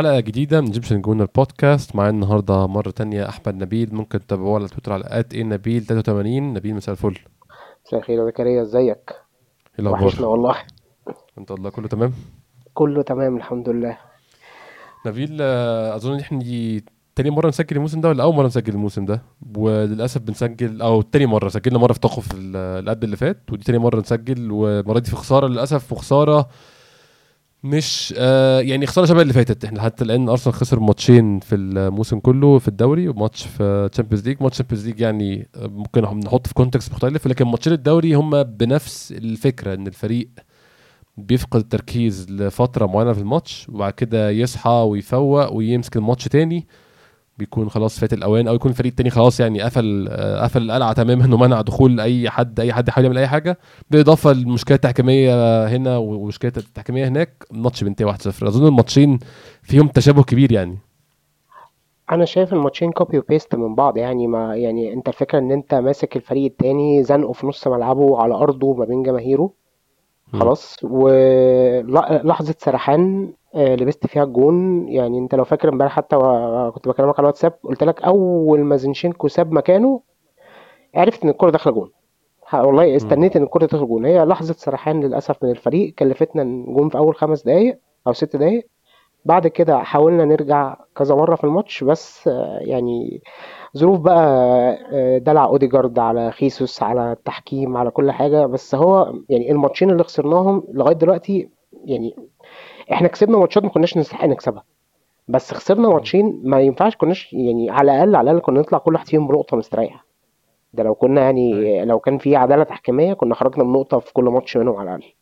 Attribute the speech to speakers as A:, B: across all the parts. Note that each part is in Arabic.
A: حلقة جديدة من Egyptian Gooner Podcast معايا النهاردة مرة تانية أحمد نبيل. ممكن تتابعوه على تويتر على at A نبيل 83 نبيل مساء الفل.
B: مساء الخير يا زكريا. إزيك؟
A: إيه
B: وحشنا
A: الأخبار؟
B: والله.
A: أنت والله كله تمام؟
B: كله تمام الحمد لله.
A: نبيل آه، أظن إن إحنا دي تاني مرة نسجل الموسم ده ولا أول مرة نسجل الموسم ده؟ وللأسف بنسجل أو تاني مرة. سجلنا مرة في توقف ال- القد اللي فات ودي تاني مرة نسجل. والمرة دي في خسارة للأسف وخسارة مش آه يعني خساره شبه اللي فاتت. إحنا حتى الآن أرسنال خسر ماتشين في الموسم كله في الدوري وماتش في Champions League ماتش Champions League يعني آه، ممكن نحط في context مختلف لكن ماتشين الدوري هم بنفس الفكرة إن الفريق بيفقد التركيز لفترة معينة في الماتش وبعد كده يصحى ويفوق ويمسك الماتش تاني. بيكون خلاص فات الأوان أو يكون الفريق التاني خلاص يعني قفل آه، قفل القلعة تماما ومنع دخول أي حد أي حد يحاول يعمل أي حاجة. بالإضافة للمشكلة التحكيمية هنا ومشكلة التحكيمية هناك الماتش بينتهي 1-0 أظن الماتشين فيهم تشابه كبير يعني.
B: أنا شايف الماتشين copy و paste من بعض يعني ما يعني أنت الفكرة إن أنت ماسك الفريق التاني زانقه في نص ملعبه على أرضه ما بين جماهيره. خلاص. ولحظه سرحان آه، لبست فيها الجون. يعني انت لو فاكر امبارح حتى و- كنت بكلمك على الواتساب قلت لك أول ما زينتشينكو ساب مكانه عرفت إن الكرة داخلة جون. ح- والله استنيت إن الكرة تدخل جون. هي لحظة سرحان للأسف من الفريق. كلفتنا جون في أول خمس دقائق أو ست دقائق بعد كده حاولنا نرجع كذا مرة في الماتش بس آه، يعني ظروف بقى آه، دلع أوديجارد على خيسوس على التحكيم على كل حاجة. بس هو يعني الماتشين اللي خسرناهم لغاية دلوقتي يعني إحنا كسبنا ماتشات ما كناش نستحق نكسبها. بس خسرنا ماتشين ما ينفعش كناش يعني على الأقل على الأقل كنا نطلع كل واحد فيهم بنقطة مستريح ده لو كنا يعني لو كان في عدالة تحكيمية كنا خرجنا بنقطة في كل ماتش منهم على الأقل.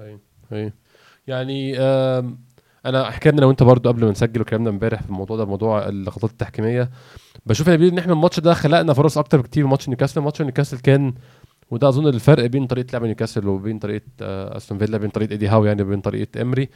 A: أيوه أيوه. يعني أنا حكينا أنا وأنت برضو قبل ما نسجل وكلامنا امبارح في الموضوع ده موضوع اللقطات التحكيمية بشوف يا إن إحنا الماتش ده خلقنا فرص أكتر بكتير من ماتش نيوكاسل. ماتش نيوكاسل كان وده أظن الفرق بين طريقة لعب نيوكاسل وبين طريقة آه، أستون فيلا بين طريقة إيدي هاو يعني وبين طريقة إمري.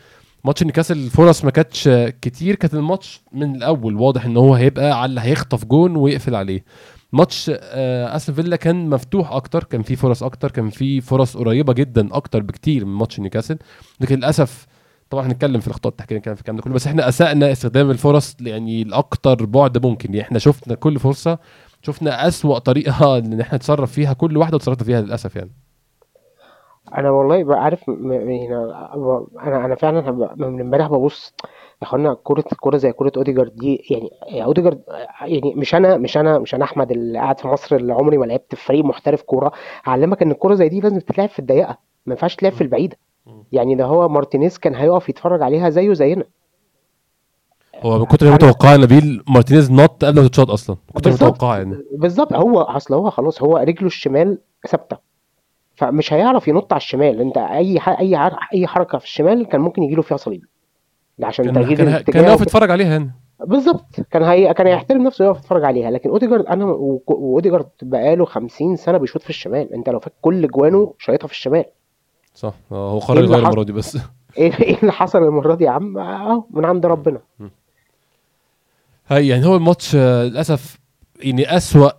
A: ماتش نيوكاسل الفرص ما كانتش كتير كانت الماتش من الأول واضح إن هو هيبقى على اللي هيخطف جون ويقفل عليه. ماتش آه، أستون فيلا كان مفتوح أكتر كان فيه فرص أكتر كان فيه فرص قريبة جدا أكتر بكتير من ماتش نيوكاسل. لكن للأسف طبعا هنتكلم في الاخطاء التحكيميه نتكلم في الكلام ده كله بس إحنا أسأنا استخدام الفرص يعني لأكتر بعد ممكن. يعني إحنا شفنا كل فرصة شفنا أسوأ طريقة إن إحنا نتصرف فيها كل واحدة وتصرفنا فيها للأسف يعني.
B: أنا والله عارف م- هنا أنا أنا فعلا من امبارح ببص يا أخوانا كرة كرة زي كرة أوديجارد دي يعني أوديجارد يعني مش أنا مش أنا مش أنا أحمد اللي قاعد في مصر اللي عمري ما لعبت في فريق محترف كورة. هعلمك إن الكرة زي دي لازم تتلعب في الضيقة ما ينفعش تلعب في البعيدة. يعني ده هو مارتينيز كان هيقف يتفرج عليها زيه زينا.
A: هو من كتر ما متوقع نبيل مارتينيز نط قبل ما تتشاط أصلا
B: بالظبط.
A: متوقع يعني.
B: بالظبط. هو أصل هو خلاص هو رجله الشمال ثابتة فمش هيعرف ينط على الشمال. أنت أي ح... أي ح... أي حركة في الشمال كان ممكن يجيله فيها صليب عشان
A: كان
B: تغيير
A: كان كان يقف يتفرج عليها يعني
B: بالظبط. كان هي... كان هيحترم نفسه يقف يتفرج عليها. لكن أوديجارد أنا و... وأوديجارد بقاله 50 سنة بيشوط في الشمال. أنت لو فاكر كل جوانه شايطها في الشمال.
A: صح. آه، هو قرر
B: إيه
A: يغير؟ المرة دي بس.
B: إيه إيه اللي حصل المرة دي يا عم؟ أهو من عند ربنا.
A: آه يعني هو الماتش آه، للأسف يعني أسوأ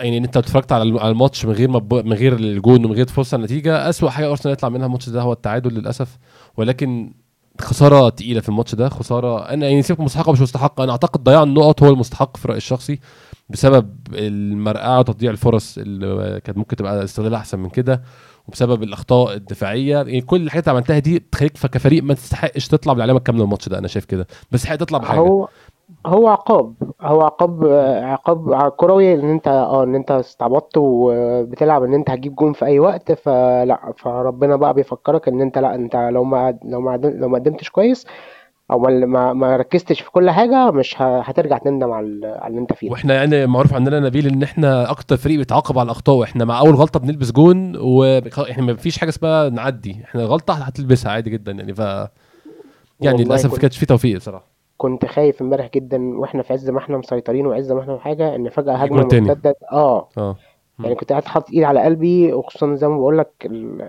A: يعني أنت اتفرجت على الماتش من غير ما من غير الجون ومن غير فرصة النتيجه أسوأ حاجة أرسنال يطلع منها الماتش ده هو التعادل للأسف. ولكن خسارة تقيلة في الماتش ده خسارة أنا يعني سيبك مستحقة مش مستحقة. أنا أعتقد ضياع النقط هو المستحق في رأيي الشخصي بسبب المرقعة وتضييع الفرص اللي كانت ممكن تبقى استغلالها أحسن من كده وبسبب الأخطاء الدفاعية. يعني كل الحاجات اللي عملتها دي تخليك كفريق ما تستحقش تطلع بالعلامة الكاملة الماتش ده. أنا شايف كده. بس تستحق تطلع بحاجة.
B: هو هو عقاب هو عقاب عقاب كروي ان انت آه ان انت استعبطت وبتلعب ان انت هتجيب جون في اي وقت فلا فربنا بقى بيفكرك ان انت لا انت لو ما لو ما لو ما قدمتش كويس أو ما ما, ما ركزتش في كل حاجة مش ه- هترجع تندم على ال- على اللي انت فيه ده.
A: وإحنا يعني معروف عندنا نبيل ان إحنا أكتر فريق بيتعاقب على الاخطاء إحنا مع اول غلطة بنلبس جون وإحنا ما فيش حاجة اسمها نعدي إحنا غلطة هتلبسها عادي جدا يعني ف يعني
B: والله
A: للأسف ما كانش في توفيق بصراحة
B: كنت خايف امبارح جدا وإحنا في عز ما إحنا مسيطرين وعز ما إحنا في حاجة إن فجأة
A: يجي
B: هجمة
A: جون تاني.
B: مرتدة. آه.
A: آه.
B: يعني كنت قاعد حاطط إيد على قلبي وخصوصا زي ما بقول لك ال-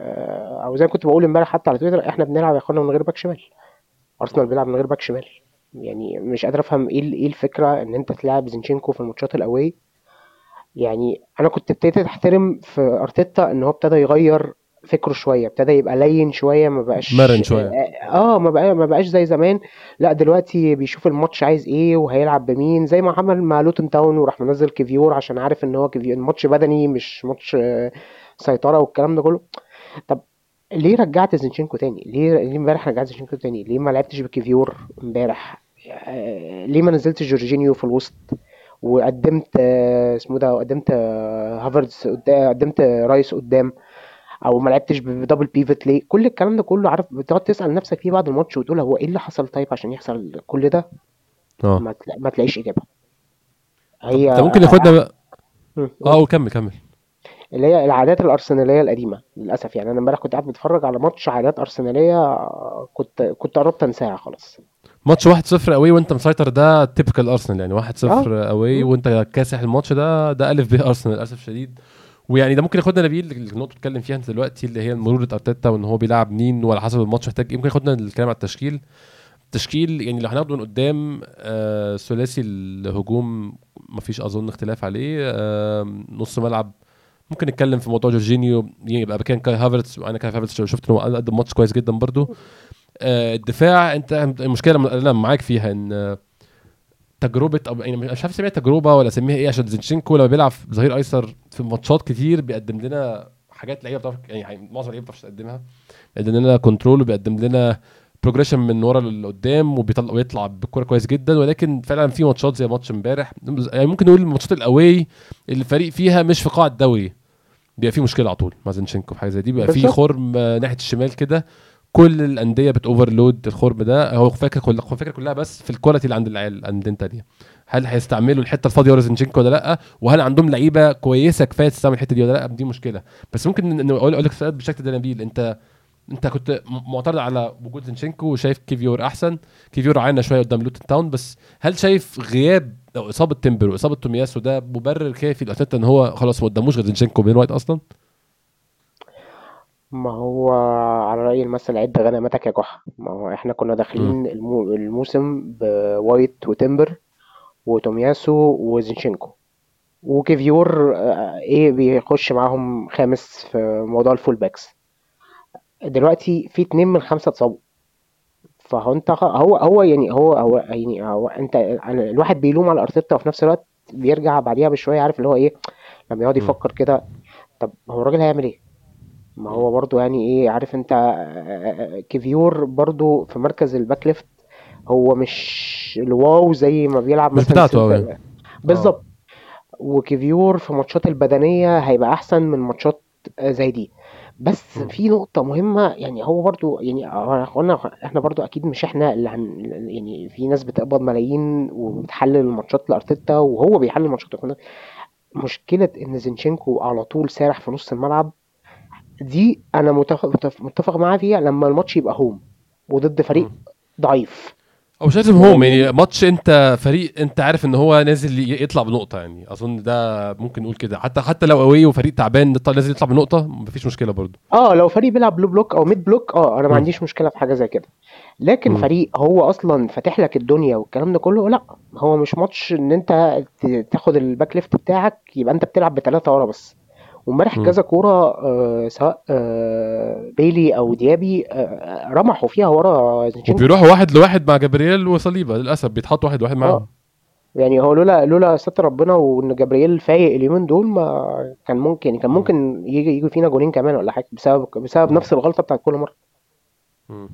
B: أو زي ما كنت بقول امبارح حتى على تويتر إحنا بنلعب يا إخوانا من غير باك شمال. أرسنال بيلعب من غير باك شمال. يعني مش قادر أفهم إيه ال- إيه الفكرة إن أنت تلعب زينشينكو في الماتشات ال away يعني أنا كنت ابتديت أحترم في أرتيتا إن هو ابتدى يغير فكره شوية ابتدى يبقى لين شوية ما بقاش
A: مرن شوية.
B: آه ما بقى ما بقاش زي زمان. لا دلوقتي بيشوف الماتش عايز إيه وهيلعب بمين زي ما عمل مع لوتون تاون وراح منزل كيفيور عشان عارف إن هو كيفيور الماتش بدني مش ماتش آه، سيطرة والكلام ده كله. طب ليه رجعت زينشينكو تاني؟ ليه ليه امبارح رجعت زينشينكو تاني؟ ليه ما لعبتش بكيفيور امبارح؟ آه، ليه ما نزلتش جورجينيو في الوسط؟ وقدمت آه، اسمه ده وقدمت آه، هافرتز قدام قدمت رايس قدام. أو ما لعبتش ب double pivot ليه؟ كل الكلام ده كله عارف بتقعد تسأل نفسك فيه بعد الماتش وتقول هو إيه اللي حصل طيب عشان يحصل كل ده؟
A: آه.
B: ما, تلا... ما تلاقيش إجابة.
A: طب
B: هي
A: ده ممكن ياخدنا بقى. آه وكمل كمل.
B: اللي هي العادات الأرسنالية القديمة للأسف يعني. أنا امبارح كنت قاعد بتفرج على ماتش عادات أرسنالية آه، كنت كنت قربت أنساها خلاص.
A: ماتش 1-0 أوي وأنت مسيطر ده تيبكال ارسنال يعني. 1-0
B: آه.
A: أوي
B: مم،
A: وأنت كاسح الماتش ده ده ألف ب ارسنال للأسف الشديد ويعني ده ممكن ياخدنا نبيل النقطة اللي بتتكلم فيها انت دلوقتي اللي هي مرونه أرتيتا وإن هو بيلعب مين وعلى حسب الماتش محتاج إيه. ممكن ياخدنا الكلام على التشكيل. التشكيل يعني لو هناخده من قدام آه ثلاثي الهجوم مفيش أظن اختلاف عليه. آه نص ملعب ممكن نتكلم في موضوع جورجينيو يبقى مكان كاي هافرتس وأنا كاي هافرتس شفت إنه قدم ماتش كويس جدا برضو آه الدفاع أنت المشكلة اللي أنا معاك فيها إن آه، تجربة أو يعني مش عارف اسميها تجربة ولا أسميها إيه عشان زينشينكو لما بيلعب ظهير أيسر في ماتشات كتير بيقدم لنا حاجات لعيبة بتعرف يعني معظم اللعيبة بتعرفش تقدمها. بيقدم لنا control وبيقدم لنا progression من ورا لقدام وبيطلع ويطلع بالكوره كويس جدا. ولكن فعلا في ماتشات زي ماتش امبارح يعني ممكن نقول الماتشات ال away اللي الفريق فيها مش في قاع الدوري. بيبقى في مشكلة على طول مع زينشينكو في حاجة زي دي. بيبقى في خرم ناحية الشمال كده. كل الأندية بت overload الخرم ده. هو فاكر كل فاكر كلها بس في ال quality اللي عند العيال التانيه هل هيستعملوا الحتة الفاضية ورا زينشينكو ولا لأ؟ وهل عندهم لعيبة كويسة كفاية تستعمل الحتة دي ولا لأ؟ دي مشكلة. بس ممكن أقول لك سؤال بالشكل ده نبيل انت أنت كنت معترض على وجود زينشينكو وشايف كيفيور أحسن. كيفيور عانى شوية قدام لوتن تاون. بس هل شايف غياب أو إصابة تمبر واصابه تومياسو ده مبرر كافي لأرتيتا إن هو خلاص ما قداموش غير زينشينكو وبن وايت أصلا؟
B: ما هو على رأي المثل عد غنماتك يا جحا ما هو إحنا كنا
A: امم
B: داخلين المو... الموسم بوايت وتمبر وتومياسو وزينشينكو. وكيفيور آه، إيه بيخش معاهم خامس في موضوع ال full backs دلوقتي في اتنين من خمسة اتصابوا. فهو انت خ- هو هو يعني هو هو يعني هو انت الواحد بيلوم على أرتيتا وفي نفس الوقت بيرجع بعديها بشوية عارف اللي هو إيه؟ لما يقعد
A: امم
B: يفكر كده طب هو الراجل هيعمل إيه؟ ما هو برضو يعني إيه عارف أنت آه، كيفيور برضو في مركز ال back left هو مش ال wow زي ما بيلعب
A: مش
B: مثلا
A: بتاعته آه.
B: بالظبط. وكيفيور في ماتشات البدنية هيبقى أحسن من ماتشات زي دي. بس في نقطة مهمة يعني هو برضو يعني قلنا إحنا برضو أكيد مش إحنا اللي هن يعني في ناس بتقبض ملايين وبتحلل الماتشات لأرتيتا وهو بيحلل الماتشات مشكلة إن زينشينكو على طول سارح في نص الملعب دي أنا متفق متفق متفق معاه فيها لما الماتش يبقى home وضد فريق
A: امم
B: ضعيف.
A: أو مش لازم home
B: يعني
A: ماتش أنت فريق أنت عارف إن هو نازل يطلع بنقطة يعني أظن ده ممكن نقول كده. حتى حتى لو away وفريق تعبان نازل يطلع بنقطة مفيش مشكلة برضه
B: آه لو فريق بيلعب ب low block أو mid block آه أنا
A: ما
B: عنديش مشكلة في حاجة زي كده. لكن
A: امم
B: فريق هو أصلا فاتح لك الدنيا والكلام ده كله لا هو مش ماتش إن أنت ت- تاخد ال back left بتاعك يبقى أنت بتلعب بثلاثه ورا بس. وامبارح كذا كورة آه سواء آه بيلي أو ديابي آه رمحوا فيها ورا زينشينكو
A: وبيروحوا واحد لواحد مع جابرييل وصليبا للأسف بيتحطوا واحد لواحد
B: آه
A: معاهم
B: يعني هو لولا لولا ستر ربنا وإن جبريل فايق اليومين دول ما كان ممكن يعني كان ممكن يجي يجي فينا جولين كمان ولا حاجة بسبب بسبب نفس الغلطة بتاعت كل مرة.
A: امم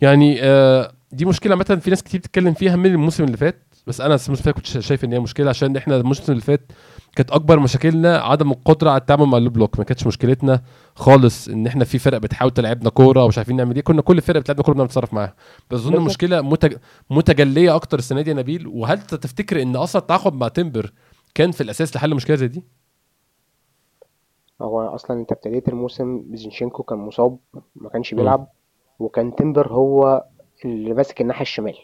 A: يعني آه دي مشكلة مثلا في ناس كتير بتتكلم فيها من الموسم اللي فات بس أنا الموسم اللي فات كنت شا- شايف إن هي مشكلة عشان إحنا الموسم اللي فات كانت أكبر مشاكلنا عدم القدرة على التعامل مع ال low block. ما كانتش مشكلتنا خالص إن إحنا في فرق بتحاول تلعبنا كورة ومش عارفين نعمل إيه. كنا كل فرقة بتلعبنا كورة بنعرف نتصرف معاها. بس
B: أظن
A: المشكلة متج... متجلية أكتر السنة دي يا نبيل. وهل تفتكر إن أصلا التعاقد مع تمبر كان في الأساس لحل مشكلة زي دي؟
B: هو أصلا أنت ابتديت الموسم زينشينكو كان مصاب ما كانش بيلعب وكان تيمبر هو اللي ماسك الناحية الشمال.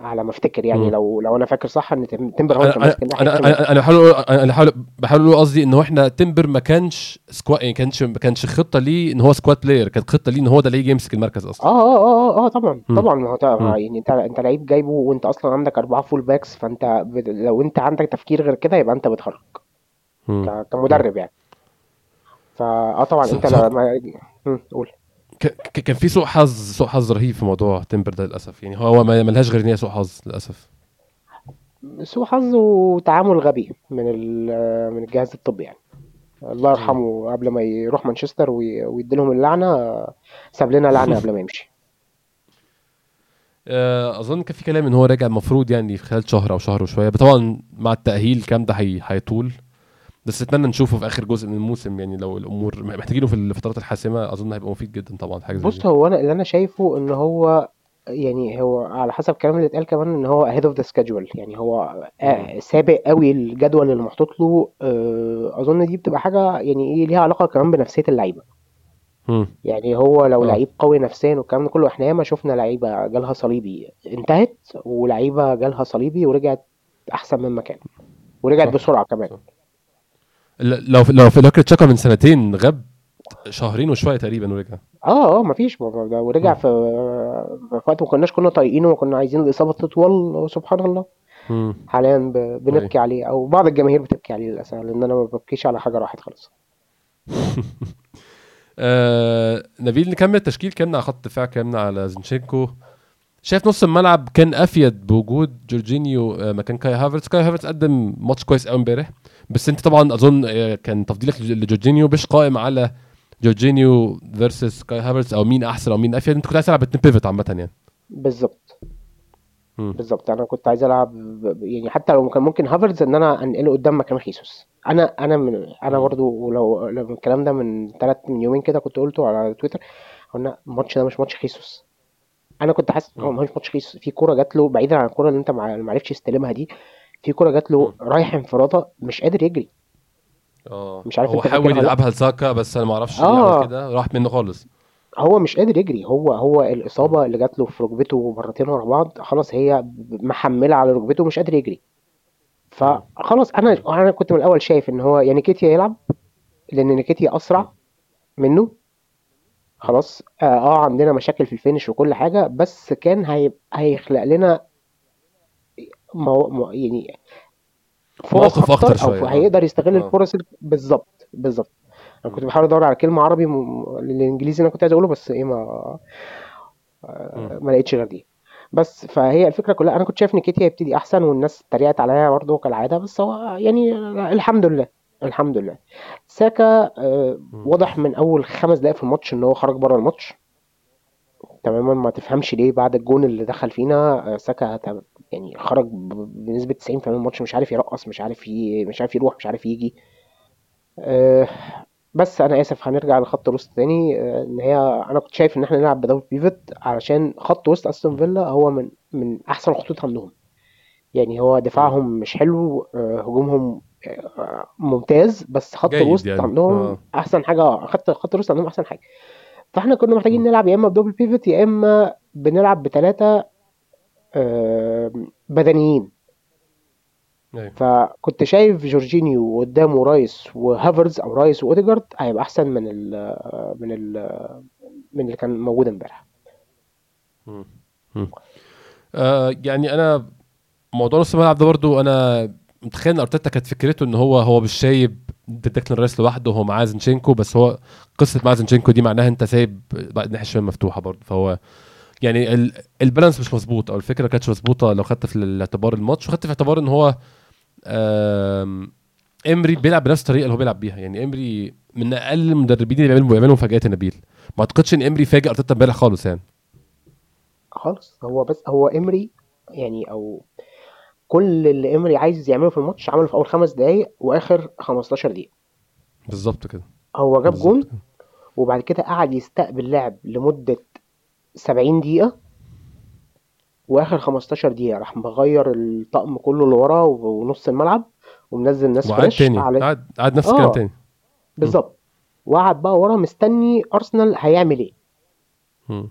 B: على ما افتكر يعني
A: مم.
B: لو لو أنا فاكر صح إن تم- تمبر هو اللي كان ماسك الناحية
A: أنا أنا بحاول أنا بحاول بحاول أقول قصدي إن هو إحنا تمبر ما كانش squad يعني كانش ما كانش خطة ليه إن هو squad player كانت خطة ليه إن هو ده اللي يجي يمسك المركز أصلا
B: آه آه آه آه طبعا
A: مم.
B: طبعا ما هو. يعني انت أنت لعيب جايبه وأنت أصلا عندك أربعة full backs فأنت لو أنت عندك تفكير غير كده يبقى أنت بتخرج. ك-. كمدرب يعني فا آه طبعا
A: أنت
B: لما قول
A: كان في سوء حظ سوء حظ رهيب في موضوع تمبر ده للأسف. يعني هو ما ملهاش غير إن هي سوء حظ للأسف.
B: سوء حظ وتعامل غبي من من الجهاز الطبي يعني. الله. يرحمه قبل ما يروح مانشستر وي- ويديلهم اللعنة ساب لنا لعنة قبل ما يمشي.
A: آه، أظن كان في كلام إن هو راجع المفروض يعني في خلال شهر أو شهر وشوية. طبعا مع التأهيل كام ده هي- هيطول. بس اتمنى نشوفه في آخر جزء من الموسم يعني لو الأمور محتاجينه في الفترات الحاسمة أظن هيبقى مفيد جدا طبعا حاجة زي
B: بص هو أنا اللي أنا شايفه إن هو يعني هو على حسب الكلام اللي اتقال كمان إن هو ahead of the schedule يعني هو. آه، سابق قوي الجدول اللي محطوط له آه، أظن دي بتبقى حاجة يعني إيه ليها علاقة كمان بنفسية
A: اللعيبة.
B: يعني هو لو
A: آه.
B: لعيب قوي نفسيا والكلام ده كله إحنا ياما شفنا لعيبة جالها صليبي انتهت ولعيبة جالها صليبي ورجعت أحسن مما كان ورجعت
A: صح.
B: بسرعة كمان.
A: صح. لو لو في فاكر تشاكا من سنتين غاب شهرين وشوية تقريبا ورجع.
B: آه آه مفيش ورجع. في في وقت ما كناش كنا طايقينه وكنا عايزين الإصابة تطول سبحان الله.
A: مم.
B: حاليا ب-
A: اي
B: بنبكي عليه أو بعض الجماهير بتبكي عليه للأسف لأن أنا ما ببكيش على حاجة راحت خالص.
A: آه نبيل نكمل التشكيل. كنا على خط الدفاع كنا على زينشينكو. شايف نص الملعب كان أفيد بوجود جورجينيو آه، مكان كاي هافرتس. كاي هافرتس قدم ماتش كويس قوي امبارح. بس أنت طبعا أظن آه، كان تفضيلك لج- لجورجينيو مش قائم على جورجينيو versus كاي هافرتس أو مين أحسن أو مين أفيد. أنت كنت عايز تلعب اتنين pivot عامة يعني.
B: بالظبط. بالظبط. أنا كنت عايز ألعب يعني حتى لو كان ممكن هافرتز إن أنا أنقله قدام مكان خيسوس. أنا أنا من
A: أنا.
B: برضو ولو لو الكلام ده من ثلاث من يومين كده كنت قلته على تويتر قلنا الماتش ده مش ماتش خيسوس. أنا كنت حاسس هو
A: مم.
B: مش ماتش خيسوس في كورة جات له بعيدا عن الكورة اللي انت ما عرفتش تستلمها دي في كورة جات له. رايح انفراده مش قادر يجري
A: آه
B: مش عارف
A: هو حاول يلعبها لساكا بس أنا ما أعرفش
B: آه
A: كده راح منه خالص
B: هو مش قادر يجري هو هو
A: مم.
B: الإصابة اللي جات له في ركبته مرتين ورا بعض خلاص هي محملة على ركبته مش قادر يجري. فخلاص أنا
A: مم.
B: أنا كنت من الأول شايف إن هو يا نيكيتيا يلعب لأن نيكيتيا
A: مم.
B: أسرع منه. خلاص. آه, آه عندنا مشاكل في الفينش وكل حاجة بس كان هي هيخلق لنا مو... مو... يعني فرص
A: مواقف
B: أكتر
A: اخطر
B: أو
A: شوية. آه
B: هيقدر يستغل
A: آه.
B: الفرص ال- بالظبط بالظبط. أنا كنت. بحاول أدور على كلمة عربي م... الإنجليزي اللي أنا كنت عايز أقوله بس إيه ما
A: مم.
B: ما لقيتش غير دي. بس فهي الفكرة كلها أنا كنت شايف نكيتيا يبتدي أحسن والناس اتريقت عليا برضه كالعادة بس هو يعني الحمد لله. الحمد لله ساكا آه،. واضح من أول خمس دقائق في الماتش إن هو خرج بره الماتش تماما ما تفهمش ليه بعد الجون اللي دخل فينا آه، ساكا يعني خرج ب- بنسبة 90% من الماتش مش عارف يرقص مش عارف ي... مش عارف يروح مش عارف يجي آه، بس أنا آسف هنرجع لخط الوسط تاني إن هي أنا كنت شايف إن إحنا نلعب بدبل بيفت علشان خط وسط أستون فيلا هو من من أحسن الخطوط عندهم يعني هو. دفاعهم مش حلو هجومهم ممتاز بس خط
A: جيد
B: الوسط
A: يعني.
B: عندهم
A: آه.
B: أحسن حاجة خط خط الوسط عندهم أحسن حاجة. فإحنا كنا محتاجين. نلعب يا إما ب double pivot يا إما بنلعب بثلاثة بدنيين.
A: أيوه.
B: فكنت شايف جورجينيو قدامه رايس وهافرز أو رايس وأوديجارد هيبقى أحسن من ال من ال من اللي كان موجود
A: إمبارح. آه يعني أنا موضوع نص الملعب ده برضو أنا متخيل إن أرتيتا كانت فكرته إن هو هو مش سايب ديكلان رايس لوحده هو معاه زنشينكو بس هو قصة معاه زنشينكو دي معناها أنت سايب الناحية الشمال مفتوحة برضه. فهو يعني ال- ال balance مش مظبوط أو الفكرة كانتش مظبوطة لو خدت في الاعتبار الماتش وخدت في اعتبار إن هو إمري بيلعب بنفس الطريقة اللي هو بيلعب بيها. يعني إمري من أقل المدربين اللي بيعملوا بيعملوا مفاجآت نبيل. ما أعتقدش إن إمري فاجئ أرتيتا إمبارح خالص يعني.
B: خالص. هو بس هو إمري يعني أو كل اللي امري عايز يعمله في الماتش عمله في أول خمس دقايق وآخر 15 دقيقة.
A: بالظبط كده.
B: هو جاب جون وبعد كده قعد يستقبل لعب لمدة 70 دقيقة وآخر 15 دقيقة راح مغير الطقم كله لورا ونص الملعب ومنزل ناس
A: وقعد
B: فريش
A: تاني.
B: على
A: قعد قعد نفس الكلام
B: آه.
A: تاني.
B: بالظبط. وقعد بقى ورا مستني أرسنال هيعمل إيه.
A: مم.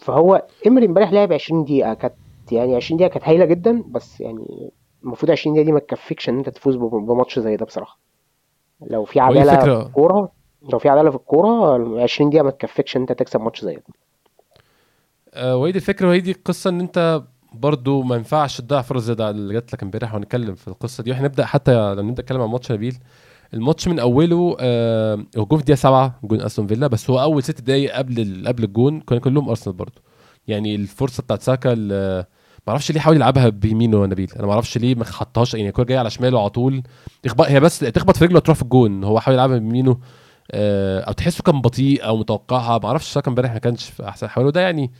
B: فهو امري امبارح لعب 20 دقيقة كانت يعني 20 دقيقة كانت هايلة جدا بس يعني المفروض 20 دقيقة دي ما تكفيكش إن أنت تفوز بماتش زي ده بصراحة. لو في عدالة في الكورة لو في عدالة في الكورة 20 دقيقة ما تكفيكش إن أنت تكسب ماتش زي ده.
A: آه، وهي دي الفكرة وهي دي القصة إن أنت برضو ما ينفعش تضيع فرص زي ده اللي جات لك امبارح وهنتكلم في القصة دي. وإحنا نبدأ حتى لما نبدأ نتكلم عن ماتش نبيل. الماتش من أوله آه هو في الدقيقة 7 جون أستون فيلا بس هو أول ست دقايق قبل قبل الجون كانوا كلهم أرسنال برضو. يعني الفرصة بتاعت ساكا ما أعرفش ليه حاول يلعبها بيمينه نبيل. أنا ما أعرفش ليه ما حطهاش يعني الكورة جاية على شماله على طول. تخبط هي بس تخبط في رجله تروح في الجون. هو حاول يلعبها بيمينه. آه، أو تحسه كان بطيء أو متوقعها. ما أعرفش ساكا امبارح ما كانش في أحسن حاله. ده يعني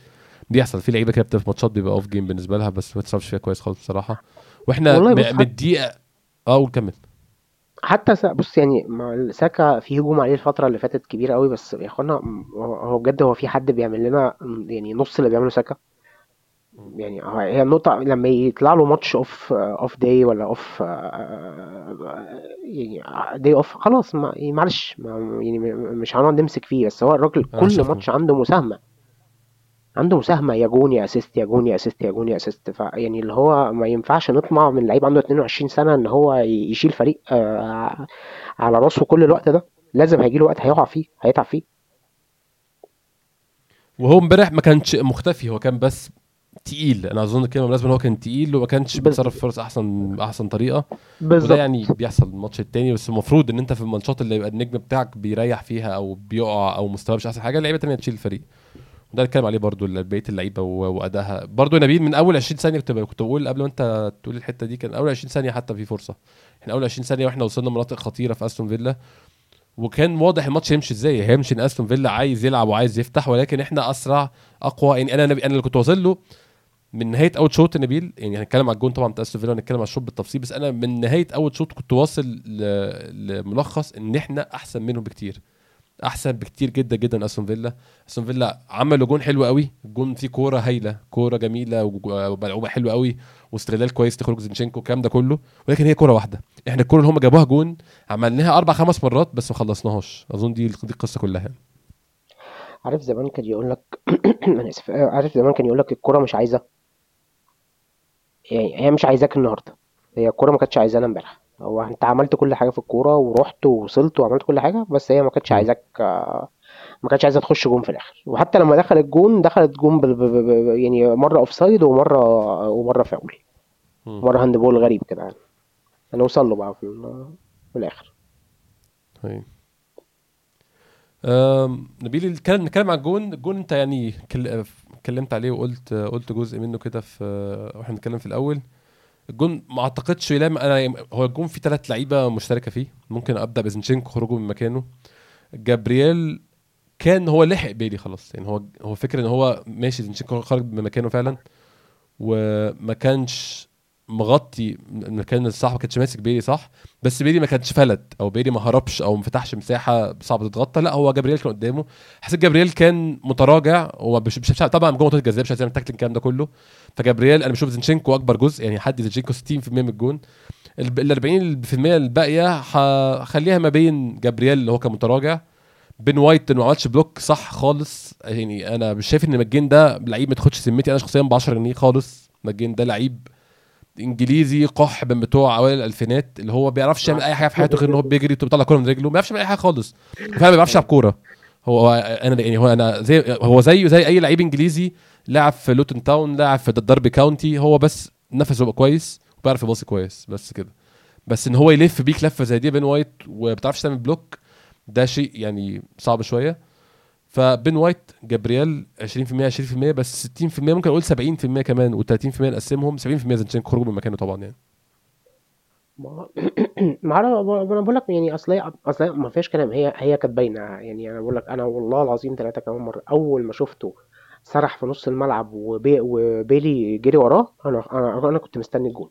A: بيحصل. في لعيبة كده بتبقى في ماتشات بيبقى off game بالنسبة لها بس ما تصرفش فيها كويس خالص بصراحة.
B: وإحنا
A: من الدقيقه آه قول كمل.
B: حتى سا- بص يعني ساكا في هجوم عليه الفترة اللي فاتت كبير قوي بس يا إخوانا هو هو بجد هو في حد بيعمل لنا يعني نص اللي بيعمله ساكا؟ يعني هي النقطة لما يطلع له ماتش off off day ولا off يعني day off خلاص ما يعني معلش ما يعني مش هنقعد نمسك فيه بس هو الراجل كل ماتش عنده مساهمة. عنده مساهمة يا جون يا assist يا جون يا assist يا جون يا assist فيعني اللي هو ما ينفعش نطمع من لعيب عنده 22 سنة إن هو يشيل فريق آه، على راسه كل الوقت ده. لازم هيجي له وقت هيقع فيه هيتعب فيه.
A: وهو امبارح ما كانش مختفي هو كان بس تقيل. أنا أظن الكلمة مناسبه إن هو كان تقيل وما كانش بيتصرف فرص أحسن باحسن طريقة. وده
B: بالظبط.
A: يعني بيحصل الماتش التاني بس المفروض إن أنت في الماتشات اللي يبقى النجم بتاعك بيريح فيها أو بيقع أو مستواه مش أحسن حاجة لعيبه تانية تشيل الفريق. وده أتكلم عليه برضو بقية اللعيبة وأدائها. برضو نبيل من أول 20 ثانية كنت كنت بقول قبل ما أنت تقول الحتة دي كان أول 20 ثانية حتى في فرصة. إحنا أول 20 ثانية وإحنا وصلنا مناطق خطيرة في أستون فيلا. وكان واضح الماتش هيمشي إزاي. هيمشي إن أستون فيلا عايز يلعب وعايز يفتح ولكن إحنا أسرع أقوى. يعني أنا أنا اللي كنت واصل له من نهاية أول شوط نبيل يعني هنتكلم على الجون طبعا بتاع استون فيلا ونتكلم على الشوط بالتفصيل بس أنا من نهاية أول شوط كنت واصل لملخص إن إحنا أحسن منهم بكتير. أحسن بكتير جدا جدا أستون فيلا. أستون فيلا عملوا جون حلو قوي الجون فيه كورة هايلة كورة جميلة وملعوبة حلوة قوي واستغلال كويس تخرج زينشينكو الكلام ده كله. ولكن هي كورة واحدة. إحنا الكورة اللي هم جابوها جون عملناها أربع خمس مرات بس ما خلصناهاش. أظن دي دي القصة كلها يعني.
B: عارف زمان كان يقول لك أنا آسف عارف زمان كان يقول لك الكرة مش عايزة؟ يعني هي مش عايزاك النهارده. هي الكرة ما كانتش عايزانا امبارح. هو انت عملت كل حاجة في الكورة ورحت ووصلت وعملت كل حاجة بس هي ما كانتش. عايزاك ما كانتش عايزة تخش جون في الآخر. وحتى لما دخلت جون دخلت جون ب- ب- ب- يعني مرة offside ومرة ومرة فاول. مرة handball غريب كده يعني. هنوصل له بقى في, ال- في الآخر.
A: هي. أم، نبيل نتكلم عن الجون الجون انت يعني كل- اتكلمت عليه وقلت قلت جزء منه كده في وإحنا بنتكلم في الأول. الجون ما أعتقدش يلام أنا هو الجون فيه ثلاث لعيبة مشتركة فيه. ممكن أبدأ بزنشينكو خروجه من مكانه. جابرييل كان هو لحق بيلي خلاص. يعني هو هو فكرة إن هو ماشي زنشينكو خرج من مكانه فعلا. وما كانش مغطي المكان الصح ما كانش ماسك بيلي صح؟ بس بيلي ما كانش فلت أو بيلي ما هربش أو ما فتحش مساحة صعبة تتغطى لا هو جابرييل كان قدامه. حسيت جابرييل كان متراجع هو مش مش طبعا جوه منطقه الجزاء مش عايز تاكل الكلام ده كله. فجابرييل أنا بشوف زينشينكو أكبر جزء يعني حد زينشينكو 60% من الجون. ال 40% الباقية هخليها ما بين جابرييل اللي هو كان متراجع بين وايت ما عملش block صح خالص. يعني أنا مش شايف إن ماجين ده لعيب ما تاخدش سمعتي. أنا شخصيا ب 10 جنيه خالص ماجين ده لعيب انجليزي قح من بتوع أوائل الألفينات اللي هو ما بيعرفش يعمل أي حاجة في حياته غير إن هو بيجري وبيطلع كورة من رجله ما بيعرفش يعمل أي حاجة خالص. فعلا ما بيعرفش يلعب كورة. هو أنا يعني هو أنا زي هو زيه زي أي لعيب إنجليزي لعب في لوتن تاون لعب في الدربي كاونتي هو بس نفسه يبقى كويس وبيعرف يباصي كويس بس كده. بس إن هو يلف بيك لفة زي دي بين وايت وما بتعرفش تعمل block ده شيء يعني صعب شوية. فبين وايت جابرييل 20% 20% بس 60% ممكن أقول 70% كمان و30% نقسمهم 70% زنشينكو خروج من مكانه طبعا يعني.
B: ما ما أنا بقول لك يعني أصل أصل ما فيش كلام هي هي كانت باينة يعني. أنا بقول لك أنا والله العظيم ثلاثة كمان مرة أول ما شفته سرح في نص الملعب وبي وبيلي جري وراه أنا أنا أنا كنت مستني الجون.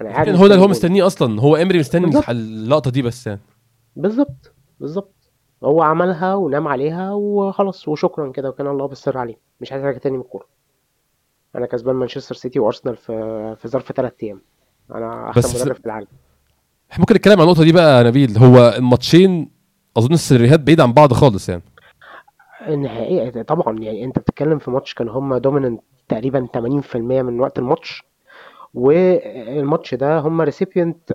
B: أنا قاعد
A: هو ده اللي هو. مستنيه أصلا هو إمري مستني. اللقطة دي بس يعني.
B: بالظبط بالظبط. هو عملها ونام عليها وخلاص وشكرا كده وكان الله بالسر عليه. مش عايز حاجة تاني من الكورة. أنا كسبان مانشستر سيتي وأرسنال في في ظرف ثلاث أيام. أنا
A: بس-
B: احسن مدرب في العالم.
A: إحنا ممكن نتكلم عن النقطة دي بقى يا نبيل. هو الماتشين أظن السيناريوهات بعيدة عن بعض خالص يعني.
B: نهائيا طبعا يعني أنت بتتكلم في ماتش كان هم dominant تقريبا 80% من وقت الماتش. والماتش ده هم recipient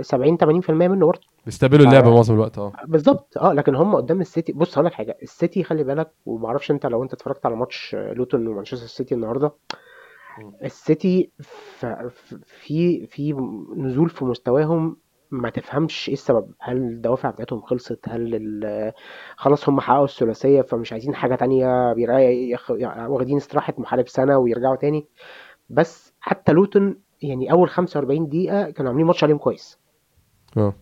B: 70 80% منه برضه
A: بيستقبلوا اللعبة معظم الوقت آه.
B: بالظبط. آه لكن هم قدام السيتي بص هقول لك حاجة السيتي خلي بالك ومعرفش انت لو انت اتفرجت على ماتش لوتون ومانشستر سيتي النهارده السيتي في في نزول في مستواهم ما تفهمش إيه السبب. هل الدوافع بتاعتهم خلصت؟ هل خلاص هم حققوا الثلاثية فمش عايزين حاجة تانية واخدين استراحة محارب سنة ويرجعوا تاني؟ بس حتى لوتون يعني أول 45 دقيقة كانوا عاملين ماتش عليهم كويس.
A: آه.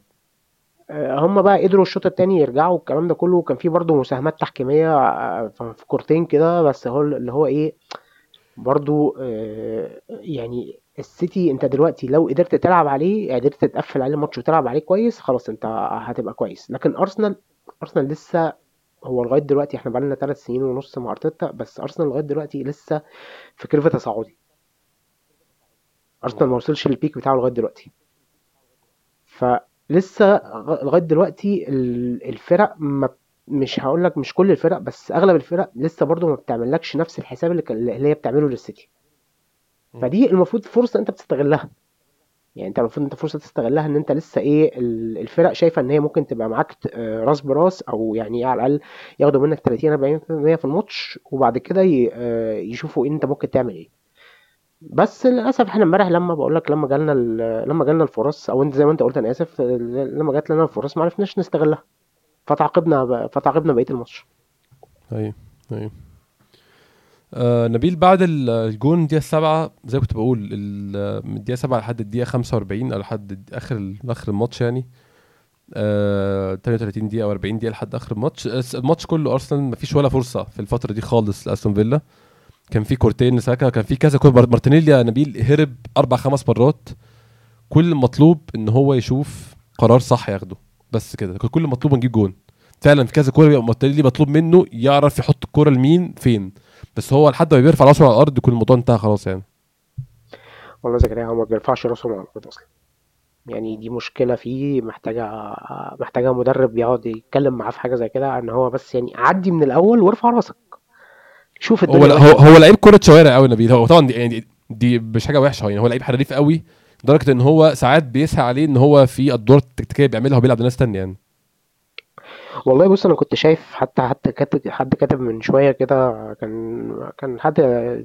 B: آه، هم بقى قدروا الشوط التاني يرجعوا الكلام ده كله وكان في برضه مساهمات تحكيمية آه، في في كورتين كده بس هو اللي هو إيه برضه آه، يعني السيتي أنت دلوقتي لو قدرت تلعب عليه قدرت تقفل عليه الماتش وتلعب عليه كويس خلاص أنت هتبقى كويس. لكن أرسنال أرسنال لسه هو لغاية دلوقتي إحنا بقالنا ثلاث سنين ونص مع أرتيتا بس أرسنال لغاية دلوقتي لسه في curve تصاعدي. أرسنال ما وصلش لل peak بتاعه لغاية دلوقتي. فلسه لغاية دلوقتي ال- الفرق ما مش هقول لك مش كل الفرق بس أغلب الفرق لسه برضو ما بتعملكش نفس الحساب اللي هي بتعمله للسيتي. فدي المفروض فرصة أنت بتستغلها. يعني أنت المفروض أنت فرصة تستغلها إن أنت لسه إيه ال- الفرق شايفة إن هي ممكن تبقى معاك راس براس أو يعني على الأقل ياخدوا منك 30 40% في الماتش وبعد كده آه، يشوفوا إيه أنت ممكن تعمل إيه. بس للأسف إحنا امبارح لما بقول لك لما جالنا ال- لما جالنا الفرص أو أنت زي ما أنت قلت أنا آسف لما جات لنا الفرص ما عرفناش نستغلها فتعاقبنا فتعاقبنا بقية الماتش.
A: أيوه أيوه. آه نبيل بعد ال- الجون الدقيقة السابعة زي ما كنت بقول من الدقيقة 7 لحد الدقيقة 45 أو لحد آخر آخر الماتش يعني. آه 33 دقيقة أو 40 دقيقة لحد آخر الماتش. الس- الماتش كله أرسنال مفيش ولا فرصة في الفترة دي خالص لأستون فيلا. كان في كورتين لساكا كان في كذا كورة. مار- مارتينيلي يا نبيل هرب أربع خمس مرات. كل المطلوب إن هو يشوف قرار صح ياخده. بس كده. كان كل المطلوب نجيب جون. فعلا في كذا كورة بيبقى مارتينيلي مطلوب منه يعرف يحط الكورة لمين فين. بس هو لحد ما بيرفع راسه على الأرض يكون الموضوع انتهى خلاص يعني.
B: والله زكريا هو ما بيرفعش راسه من الأرض أصلا. يعني دي مشكلة فيه محتاجة محتاجة مدرب يقعد يتكلم معاه في حاجة زي كده إن هو بس يعني عدي من الأول وارفع راسك. شوف
A: هو
B: الدنيا
A: هو هو لعيب كرة شوارع قوي نبيل. هو طبعا دي يعني دي, مش حاجة وحشة يعني هو لعيب حريف قوي لدرجة إن هو ساعات بيسعى عليه إن هو في ادوار تكتيكيه بيعملها وبيلعب ناس تانية يعني.
B: والله بص أنا كنت شايف حتى حتى كاتب حد كاتب من شوية كده كان كان حد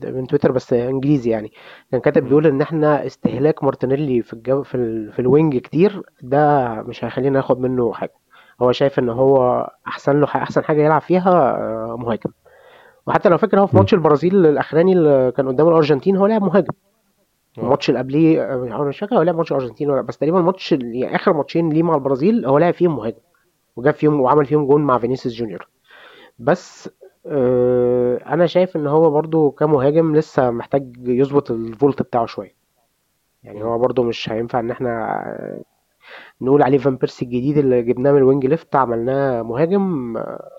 B: من تويتر بس إنجليزي يعني كان كاتب بيقول إن إحنا استهلاك مارتينيلي في الجو في, ال... في ال wing كتير ده مش هيخلينا ناخد منه حاجة. هو شايف إن هو أحسن له أحسن حاجة يلعب فيها آه، مهاجم. وحتى لو فاكر هو في
A: مم.
B: ماتش البرازيل الأخراني اللي كان قدام الأرجنتين هو لعب مهاجم. الماتش اللي قبليه آه، أنا مش فاكر هو لعب ماتش الأرجنتين ولا بس تقريبا الماتش يعني آخر ماتشين ليه مع البرازيل هو لعب فيهم مهاجم وجاب فيهم وعمل فيهم جون مع فينيسيوس جونيور. بس آه، أنا شايف إن هو برضو كمهاجم لسه محتاج يظبط الفولت بتاعه شوية. يعني هو برضو مش هينفع إن إحنا آه، نقول عليه فان بيرسي الجديد اللي جبناه من ال wing left عملناه مهاجم آه،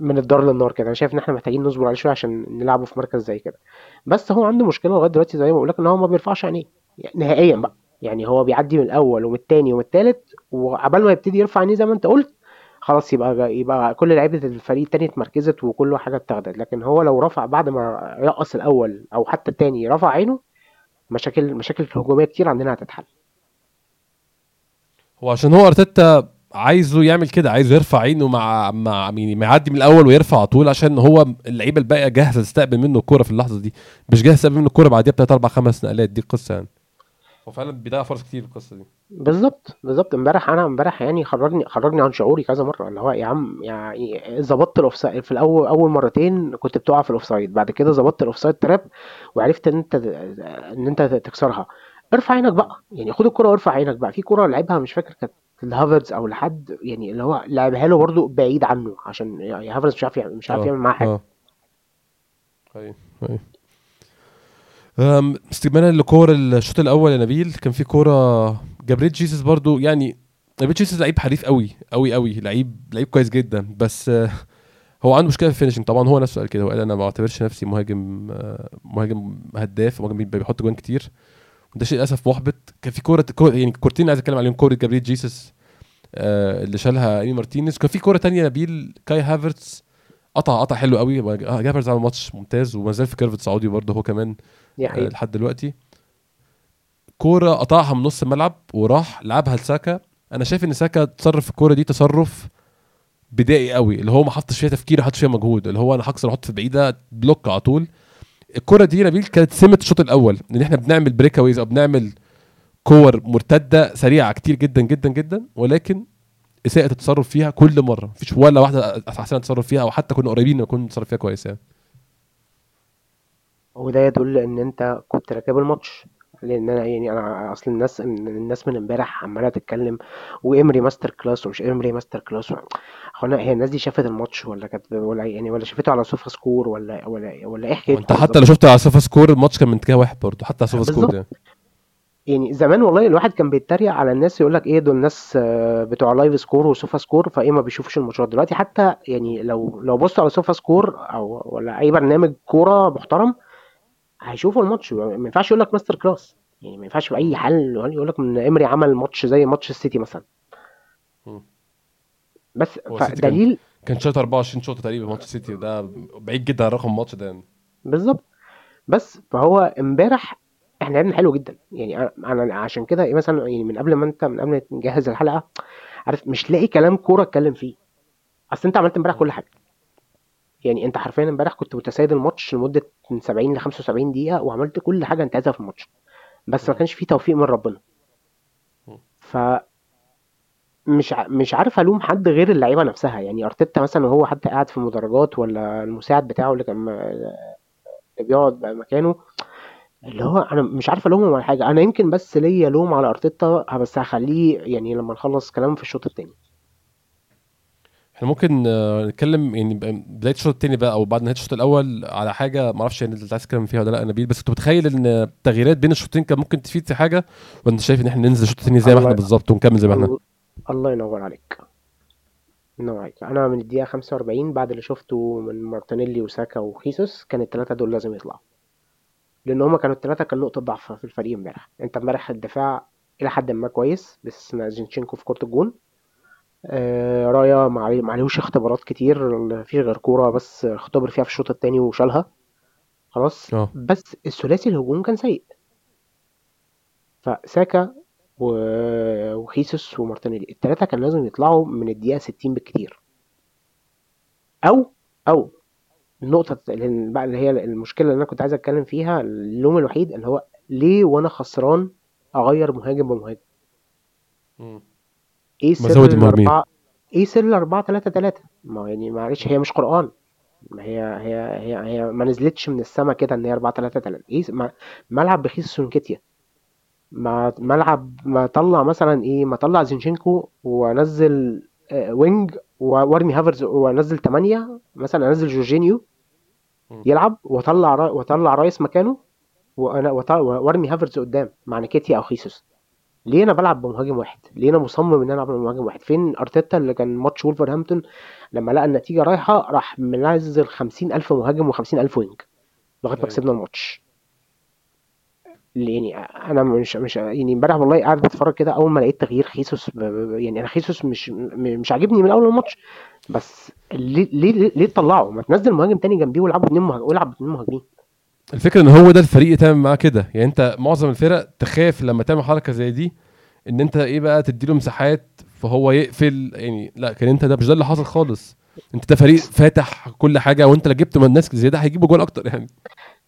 B: من الدار للنار كده. أنا شايف إن إحنا محتاجين نصبر عليه شوية عشان نلعبه في مركز زي كده. بس هو عنده مشكلة لغاية دلوقتي زي ما بقول لك إن هو ما بيرفعش عينيه. يعني نهائيا بقى. يعني هو بيعدي من الأول ومن التاني ومن التالت وعبال ما يبتدي يرفع عينيه زي ما أنت قلت خلاص يبقى يبقى كل لعيبة الفريق التاني اتمركزت وكل حاجة اتاخدت. لكن هو لو رفع بعد ما يقص الأول أو حتى التاني رفع عينه مشاكل مشاكل هجومية كتير عندنا هتتحل.
A: هو عشان هو أرتيتا عايزه يعمل كده عايزه يرفع عينه مع مع ما يعدي من الأول ويرفع على طول عشان هو اللعيبة الباقية جاهزة تستقبل منه الكورة في اللحظة دي. مش جاهزة تستقبل منه الكورة بعديها بثلاث أربع خمس نقلات. دي القصة يعني. هو فعلا بيضيع فرص كتير القصة دي.
B: بالظبط بالظبط. امبارح أنا امبارح يعني خرجني خرجني عن شعوري كذا مرة اللي هو يا عم يعني ظبطت ال offside في الأول أول مرتين كنت بتقع في ال offside بعد كده ظبطت ال offside trap وعرفت إن أنت إن أنت تكسرها. ارفع عينك بقى. يعني خد الكره وارفع عينك بقى. في كره لعبها مش فاكر كانت لهافرز أو لحد يعني اللي هو لعبها له برده بعيد عنه عشان يعني هافرز مش عارف يعمل مش عارف
A: آه.
B: يعمل معاه
A: حاجة. أيوه أيوه أم، استكمالا لكور الشوط الأول يا نبيل كان في كورة جابريل جيسس برضو يعني جابريل جيسس لعيب حريف قوي قوي قوي لعيب لعيب كويس جدا بس آه، هو عنده مشكلة في ال finishing طبعا هو نفسه قال كده هو قال أنا ما بعتبرش نفسي مهاجم آه، مهاجم هداف مهاجم بي- بيحط جوان كتير. وده شيء للأسف محبط. كان في كوره كورة- يعني كورتين عايز أتكلم عليهم. كورة جابريل جيسس آه اللي شالها إيمي مارتينيز. كان في كورة تانية نبيل كاي هافرتس قطع قطع حلو قوي. هافرتس عمل ماتش ممتاز. وما زال في curve تصاعدي برضه هو كمان آه لحد دلوقتي. كورة قطعها من نص الملعب وراح لعبها لساكا. أنا شايف إن ساكا تصرف في الكورة دي تصرف بدائي قوي. اللي هو ما حطش فيها تفكير ما حطش فيها مجهود. اللي هو أنا هكسر أحط في بعيدة block على طول. الكوره دي نبيل كانت سمة الشوط الأول إن إحنا بنعمل breakaways أو بنعمل كور مرتدة سريعة كتير جدا جدا جدا ولكن إساءة التصرف فيها كل مرة مفيش ولا واحدة أحسن تصرف فيها أو حتى كنا قريبين نكون نتصرف فيها كويس يعني.
B: وده يدل إن أنت كنت راكب الماتش. لأن أنا يعني أنا أصل الناس الناس من امبارح عمالة تتكلم وامري masterclass ومش امري masterclass هو أنا هي الناس دي شافت الماتش ولا كانت ولا يعني ولا شافته على Sofascore ولا ولا ولا إيه حكايتها
A: وأنت حتى
B: بالظبط
A: لو شفت على Sofascore الماتش كان من اتجاه واحد برضه حتى على Sofascore
B: بالظبط.
A: يعني.
B: يعني زمان والله الواحد كان بيتريق على الناس يقول لك إيه دول الناس آه، بتوع LiveScore و Sofascore فإيه ما بيشوفوش الماتشات. دلوقتي حتى يعني لو لو بصوا على Sofascore أو ولا أي برنامج كورة محترم هيشوفوا الماتش. ما ينفعش يقول لك masterclass. يعني ما ينفعش بأي حال يقول لك إن إمري عمل ماتش زي ماتش السيتي مثلا. بس فدليل
A: كان شاط 24 شوطه تقريبا ماتش السيتي. ده بعيد جدا عن رقم الماتش ده يعني.
B: بالظبط. بس فهو امبارح إحنا لعبنا حلو جدا. يعني أنا عشان كده إيه مثلا يعني من قبل ما انت من قبل ما نجهز الحلقة عارف مش لاقي كلام كورة أتكلم فيه. أصل أنت عملت امبارح. كل حاجة. يعني انت حرفيا امبارح كنت متسيد الماتش لمدة من 70 ل 75 دقيقة وعملت كل حاجة انت عايزها في الماتش. بس ما. كانش فيه توفيق من ربنا. ف مش ع- مش عارف الوم حد غير اللعيبة نفسها. يعني أرتيتا مثلا وهو حتى قاعد في المدرجات ولا المساعد بتاعه اللي كان م- اللي بيقعد مكانه اللي هو أنا مش عارف ألومهم على حاجة. أنا يمكن بس ليا لوم على أرتيتا بس هخليه يعني لما نخلص كلام في الشوط التاني.
A: إحنا ممكن آه، نتكلم يعني بداية الشوط الثاني بقى أو بعد نهاية الشوط الأول على حاجة ما أعرفش يعني أنت عايز تتكلم فيها ولا لأ نبيل بس كنت متخيل إن التغييرات بين الشوطين كان ممكن تفيد في حاجة وانت شايف إن إحنا ننزل الشوط الثاني زي ما
B: إحنا
A: بالظبط ونكمل زي ما إحنا؟
B: الله الله ينور عليك. ينور عليك. أنا من الدقيقة 45 بعد اللي شفته من مارتينيلي وساكا وخيسوس كان الثلاثه دول لازم يطلعوا. لأن هما كانوا الثلاثه كان نقطة ضعف في الفريق امبارح. أنت امبارح الدفاع إلى حد ما كويس باستثناء زينشينكو في كرة الجون. آه رايا ما عليه- ما عليهوش اختبارات كتير مفيش غير كورة بس اختبر فيها في الشوط الثاني وشالها. خلاص؟
A: آه.
B: بس الثلاثي الهجوم كان سيء. فساكا و- وخيسوس ومارتينيلي الثلاثه كان لازم يطلعوا من الدقيقة 60 بالكتير. أو أو النقطة اللي بقى اللي هي المشكلة اللي أنا كنت عايز أتكلم فيها اللوم الوحيد اللي هو ليه وأنا خسران أغير مهاجم بمهاجم. إيه
A: ما
B: سر
A: زود المهاجمين
B: الأربعة؟ إيه سر الأربعة 3 3 ما هو يعني معلش هي مش قرآن. ما هي هي هي هي ما نزلتش من السما كده إن هي 4 3 3 إيه ما ملعب بخيس سونكيتيا. ما ملعب ما طلع مثلا إيه ما طلع زينشينكو وانزل آه، wing وارمي هافرز وانزل 8 مثلا أنزل جورجينيو. يلعب واطلع را- واطلع رايس مكانه وأنا وارمي هافرز قدام مع نكيتيا أو خيسوس. ليه أنا بلعب بمهاجم واحد؟ ليه أنا مصمم إن أنا ألعب بمهاجم واحد؟ فين أرتيتا اللي كان ماتش وولفرهامبتون لما لقى النتيجة رايحة راح منزل 50000 مهاجم و50000 wing. لغايه ما كسبنا الماتش. يعني أنا مش مش يعني امبارح والله قاعد بتفرج كده أول ما لقيت تغيير خيسوس يعني أنا خيسوس مش مش عاجبني من أول الماتش. بس ليه ليه ليه, ليه تطلعه؟ ما تنزل مهاجم تاني جنبيه والعبوا اتنين مهاجم والعب اتنين مهاجمين.
A: الفكرة إن هو ده الفريق تعمل معاه كده. يعني أنت معظم الفرق تخاف لما تعمل حركة زي دي إن أنت إيه بقى تديله مساحات فهو يقفل. يعني لا كان أنت ده مش ده اللي حصل خالص. أنت ده فريق فاتح كل حاجة وأنت لو جبت من ناس زياده هيجيبوا جول أكتر يعني.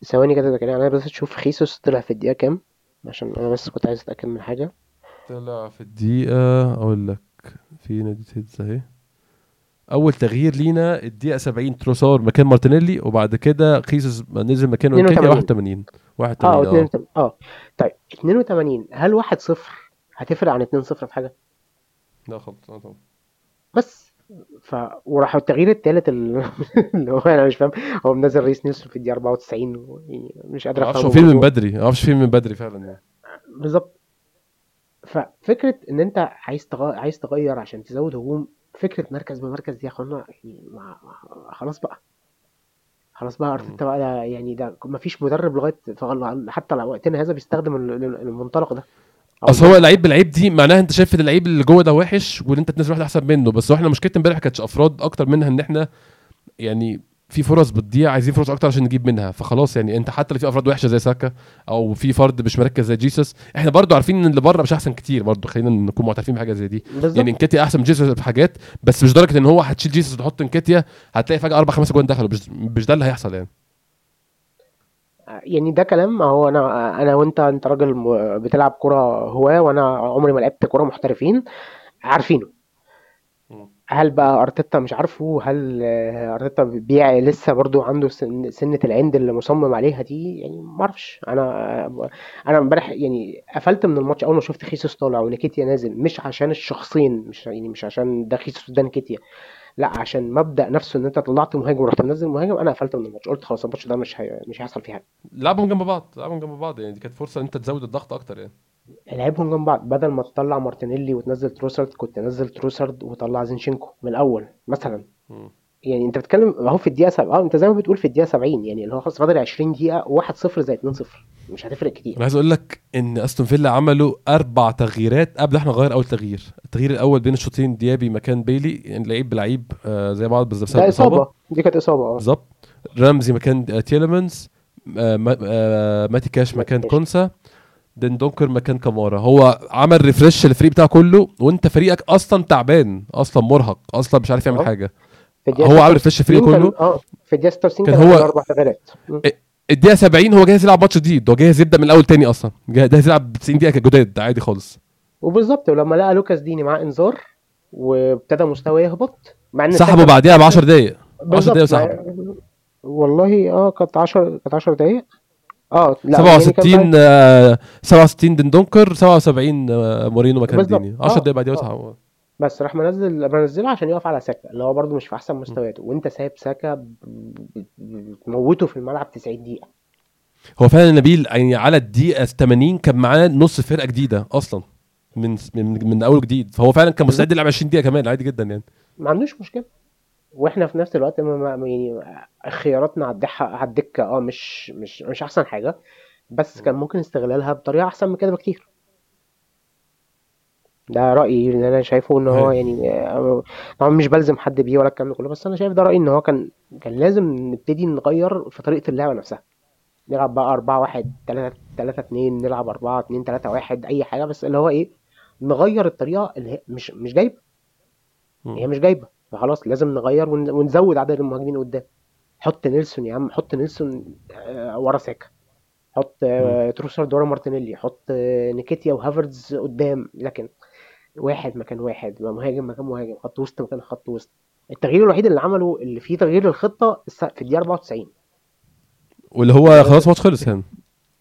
B: ثواني كده ده كان أنا بس أشوف خيسوس طلع في الدقيقة كام؟ عشان أنا بس كنت عايز أتأكد من حاجة.
A: طلع في الدقيقة أقول لك في نادي هيدز أهي. أول تغيير لينا الدقيقة 70 تروسار مكان مارتينيلي وبعد كده خيسوس نزل مكانه
B: 82
A: 81
B: آه
A: 81 آه
B: 82 آه. طيب 82 هل 1 0 هتفرق عن 2 0 في حاجة؟
A: لا خالص آه طبعا.
B: بس. ف وراح التغيير الثالث اللي هو أنا مش فاهم هو منزل ريس نيلسون في الدقيقة 94 و- يعني مش قادر افهم
A: هو فين من بدري؟ ما أعرفش فين من بدري فعلا يعني.
B: بالظبط. ففكرة إن أنت عايز تغير عايز تغير عشان تزود هجوم فكرة مركز بمركز دي يا أخوانا يعني ما... خلاص بقى خلاص بقى. أرتيتا بقى ده يعني ده ما فيش مدرب لغاية فغل- حتى لو وقتنا هذا بيستخدم ال- ال- المنطلق ده أو
A: أصل هو لعيب بالعيب دي معناها أنت شايف إن اللعيب اللي جوه ده وحش وإن أنت تنزل واحد أحسن منه بس هو إحنا مشكلتنا إمبارح كانتش أفراد أكتر منها إن إحنا يعني في فرص بتضيع عايزين فرص أكتر عشان نجيب منها. فخلاص يعني أنت حتى لو في أفراد وحشة زي ساكا أو في فرد مش مركز زي جيسس إحنا برضو عارفين إن اللي بره مش أحسن كتير برضو. خلينا نكون معترفين بحاجة زي دي.
B: بالظبط.
A: يعني إنكاتيا أحسن من جيسس في حاجات بس مش درجة إن هو هتشيل جيسس وتحط إنكاتيا هتلاقي فجأة أربع خمس جوان دخلوا. مش, مش ده اللي هيحصل يعني.
B: يعني ده كلام. هو أنا أنا وأنت أنت راجل بتلعب كرة هواة وأنا عمري ما لعبت كرة محترفين. عارفينه. هل بقى أرتيتا مش عارفه؟ هل أرتيتا بيع لسه برضو عنده سن- سنة العند اللي مصمم عليها دي؟ يعني ما أعرفش. أنا أنا امبارح يعني قفلت من الماتش أول ما شفت خيسوس طالع ونيكيتيا نازل مش عشان الشخصين مش يعني مش عشان ده خيسوس وده نيكيتيا لا عشان مبدأ نفسه إن أنت طلعت مهاجم ورحت منزل مهاجم أنا قفلت من الماتش قلت خلاص الماتش ده مش. مش هيحصل فيه حاجة.
A: لعبهم جنب بعض لعبهم جنب بعض يعني دي كانت فرصة إن أنت تزود الضغط أكتر يعني.
B: لعبهم جنب بعض. بدل ما تطلع مارتينيلي وتنزل تروسارد كنت تنزل تروسارد وطلع زينشينكو من الأول مثلا.
A: مم.
B: يعني أنت بتتكلم أهو في الدقيقة سب... آه أنت زي ما بتقول في الدقيقة 70 يعني اللي هو خلاص فاضل 20 دقيقة 1-0 زي 2-0 مش هتفرق كتير.
A: أنا عايز أقول لك إن أستون فيلا عملوا أربع تغييرات. قبل إحنا ما نغير أول تغيير. التغيير الأول بين الشوطين ديابي مكان بيلي يعني لعيب بلعيب آه زي بعض بس بسبب إصابة.
B: إصابة. دي كانت إصابة آه.
A: بالظبط. رمزي مكان آه، تيلمنز آه ما- آه ماتي كاش مكان. كونسا. دين دونكر مكان كامارا. هو عمل refresh للفريق بتاعه كله وانت فريقك أصلا تعبان أصلا مرهق أصلا مش عارف يعمل
B: أه. حاجة.
A: هو
B: 66
A: عامل refresh الفريق
B: كان-
A: كله.
B: أه. في الدقيقة 66
A: كان
B: كان
A: هو-
B: أربع تغييرات. م.
A: الدقيقة 70 هو جاهز يلعب ماتش جديد هو جاهز يبدأ من الأول تاني أصلا. جاهز يلعب 90 دقيقة جداد عادي خالص.
B: وبالظبط ولما لقى لوكاس ديني معاه إنذار وابتدى مستواه يهبط مع إن
A: سحبه بعديها ب 10 دقايق 10
B: بالظبط
A: دقايق
B: مع-
A: وسحبه
B: والله آه كانت 10 كانت 10 دقايق. آه لا يعني كان
A: 67 آه، 67 دين دونكر 77 آه، مورينو مكان. ديني 10
B: آه،
A: دقايق بعديها
B: آه. بس راح منزل منزله عشان يقف على ساكا اللي هو برده مش في أحسن مستوياته. وأنت سايب ساكا بتموته في الملعب 90 دقيقة.
A: هو فعلا نبيل يعني على الدقيقة 80 كان معاه نص فرقة جديدة أصلا من من, من أول جديد. فهو فعلا كان مستعد يلعب 20 دقيقة كمان عادي جدا يعني.
B: ما عندوش مشكلة. وإحنا في نفس الوقت ما ما- يعني خياراتنا على الدكة على الدكة آه مش مش مش أحسن حاجة بس كان ممكن استغلالها بطريقة أحسن من كده بكتير. ده رأيي اللي أنا شايفه إن هو. يعني آه، طبعا مش بلزم حد بيه ولا الكلام ده كله بس أنا شايف ده رأيي إن هو كان كان لازم نبتدي نغير في طريقة اللعبة نفسها. نلعب بقى 4 1 3 3 2 نلعب 4 2 3 1 أي حاجة بس اللي هو إيه نغير الطريقة اللي هي مش مش جايبة.
A: مم.
B: هي مش جايبة. فخلاص لازم نغير ون- ونزود عدد المهاجمين قدام. حط نيلسون يا عم حط نيلسون آه، ورا ساكا. حط آه، تروسارد ورا مارتينيلي. حط آه، إنكاتيا وهافرتز قدام. لكن واحد مكان واحد مهاجم مكان مهاجم. خط وسط مكان خط وسط. التغيير الوحيد اللي عمله اللي فيه تغيير الس- في الدقيقة 94
A: واللي هو خلاص ماتش خلص يعني.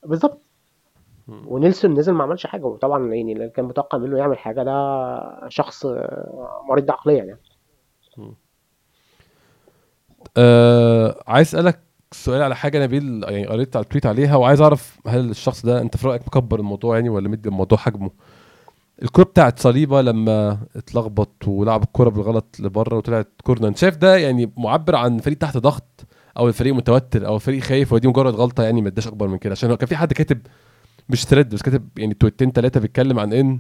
B: بالظبط. ونيلسون نزل ما عملش حاجة. وطبعا يعني اللي كان متوقع منه يعمل حاجة ده شخص مريض عقليا يعني.
A: آه عايز أسألك سؤال على حاجة نبيل يعني قريت على التويت عليها وعايز أعرف هل الشخص ده أنت في رأيك مكبر الموضوع يعني ولا مدي الموضوع حجمه؟ الكرة بتاعت صليبة لما اتلخبط ولعب الكرة بالغلط لبره وطلعت كورنر أنت شايف ده يعني معبر عن فريق تحت ضغط أو الفريق متوتر أو الفريق خايف ودي مجرد غلطة يعني ما اداش أكبر من كده؟ عشان كان في حد كاتب مش ثريد بس كاتب يعني تويتين ثلاثة بيتكلم عن إن